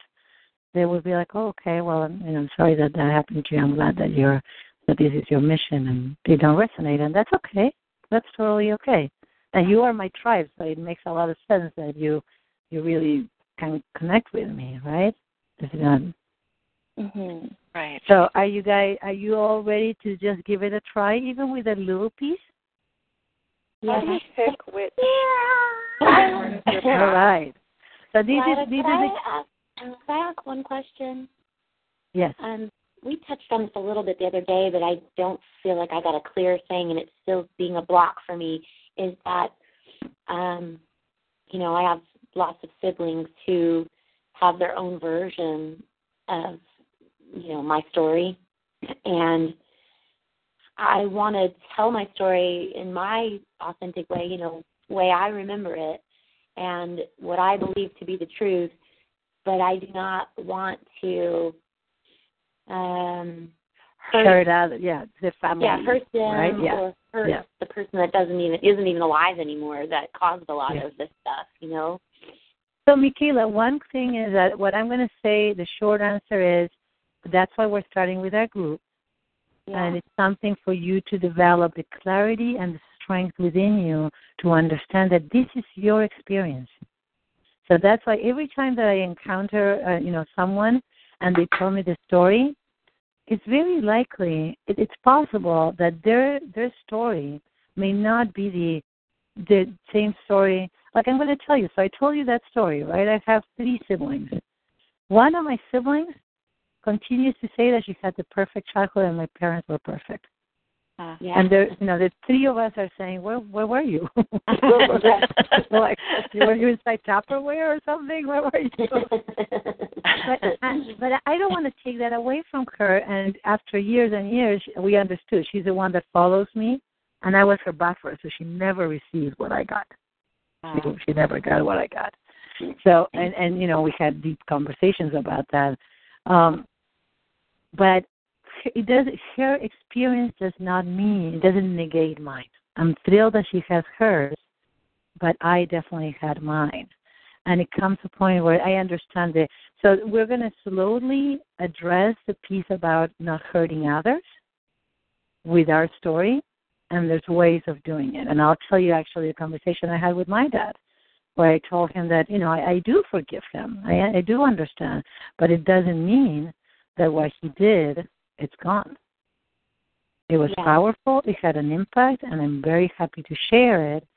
they will be like, "Oh, okay, well, I'm, you know, I'm sorry that that happened to you. I'm glad that you're that this is your mission and they don't resonate, and that's okay. That's totally okay. And you are my tribe, so it makes a lot of sense that you you really can connect with me, right? Is it not? Mm-hmm. Right. So are you guys are you all ready to just give it a try, even with a little piece? How do you pick which? all right. So this Lila, is this is could I a, ask, I ask one question? yes. Um, we touched on this a little bit the other day, but I don't feel like I got a clear thing, and it's still being a block for me. Is that, um, you know, I have lots of siblings who have their own version of, you know, my story, and I want to tell my story in my authentic way, you know, way I remember it, and what I believe to be the truth. But I do not want to um other, yeah, the family. yeah hurt them right? Yeah. or hurt Yeah. the person that doesn't even isn't even alive anymore that caused a lot Yeah. of this stuff you know So, Michaela, one thing is that what I'm going to say, the short answer is that's why we're starting with our group. yeah And it's something for you to develop the clarity and the strength within you to understand that this is your experience. So that's why every time that I encounter, uh, you know, someone and they tell me the story, it's very likely, it, it's possible that their their story may not be the the same story. Like I'm going to tell you. So I told you that story, right? I have three siblings. One of my siblings continues to say that she had the perfect childhood and my parents were perfect. Uh, yeah And there, you know, the three of us are saying, "Where, where were you? where were you? like, were you inside Tupperware or something? Where were you?" but, I, but I don't want to take that away from her. And after years and years, we understood she's the one that follows me, and I was her buffer, so she never received what I got. She, she never got what I got. So, and and you know, we had deep conversations about that. Um, but it does. Her experience does not mean it doesn't negate mine. I'm thrilled that she has hers, but I definitely had mine. And it comes to a point where I understand it. So we're going to slowly address the piece about not hurting others with our story, and there's ways of doing it. And I'll tell you actually a conversation I had with my dad, where I told him that you know I, I do forgive him, I, I do understand, but it doesn't mean that what he did it's gone. It was Yeah. powerful. It had an impact, and I'm very happy to share it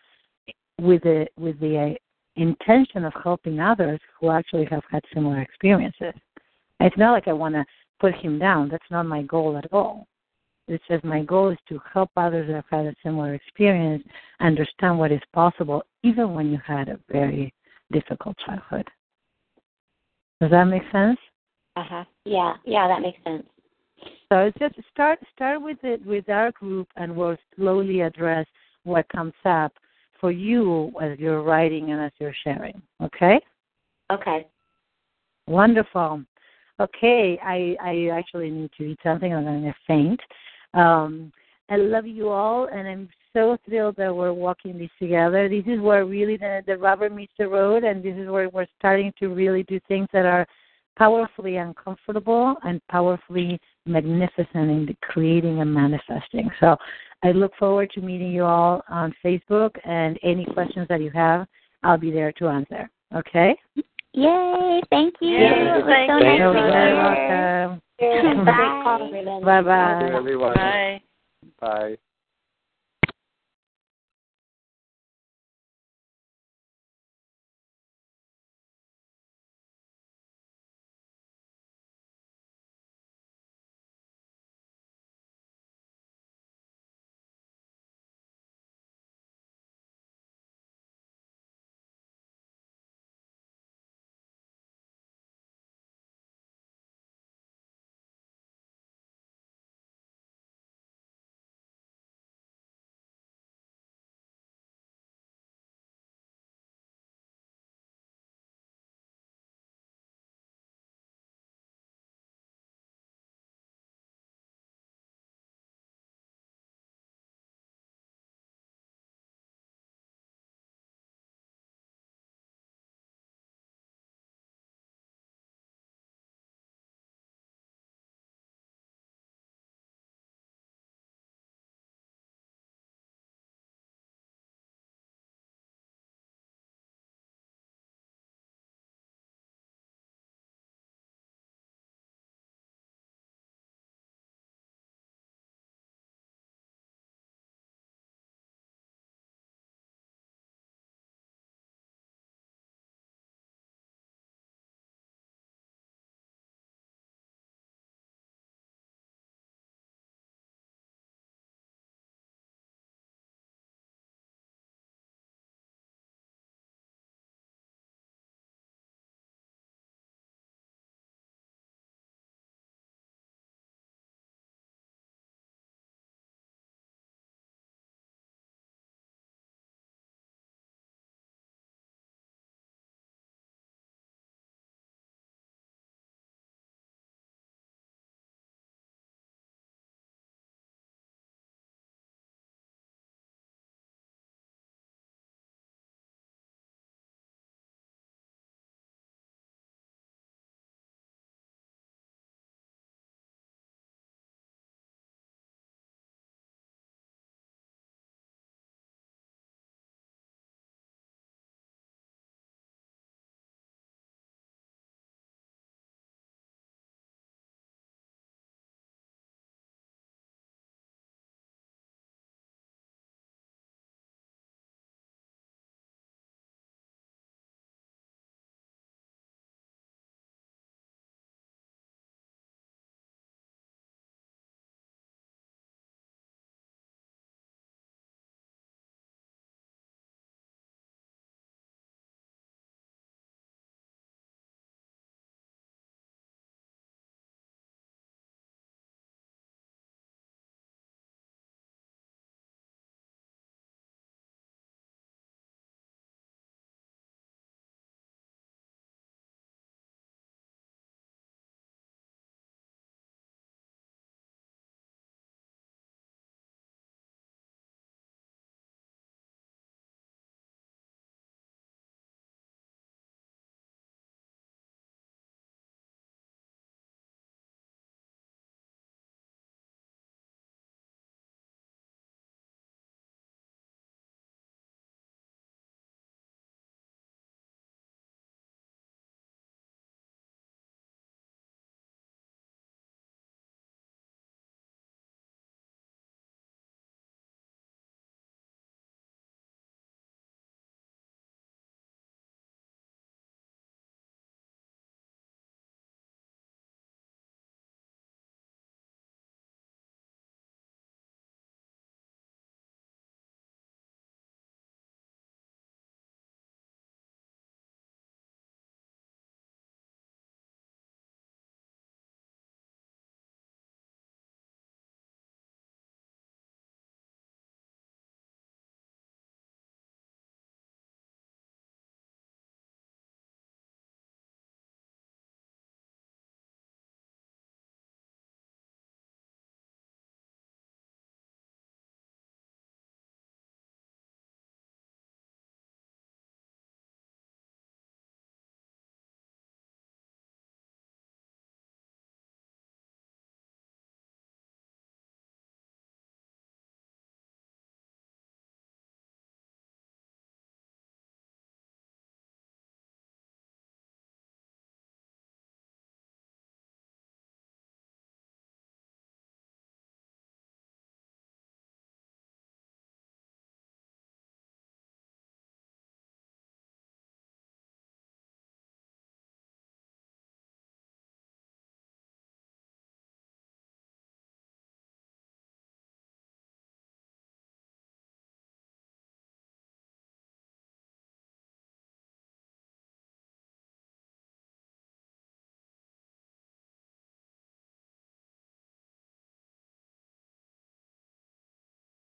with the with the uh, intention of helping others who actually have had similar experiences. It's not like I want to put him down. That's not my goal at all. It's just my goal is to help others that have had a similar experience understand what is possible, even when you had a very difficult childhood. Does that make sense? uh huh. yeah yeah that makes sense So it's just start start with it with our group, and we'll slowly address what comes up for you as you're writing and as you're sharing. Okay? okay Wonderful. Okay, I I actually need to eat something. I'm going to faint. Um, I love you all, and I'm so thrilled that we're walking this together. This is where really the, the rubber meets the road, and this is where we're starting to really do things that are powerfully uncomfortable and powerfully magnificent in creating and manifesting. So I look forward to meeting you all on Facebook and any questions that you have, I'll be there to answer. Okay? Yay! Thank you. Yay, it was thank so you. nice You're very hear. welcome. Bye. Bye Thank bye. Bye. Bye.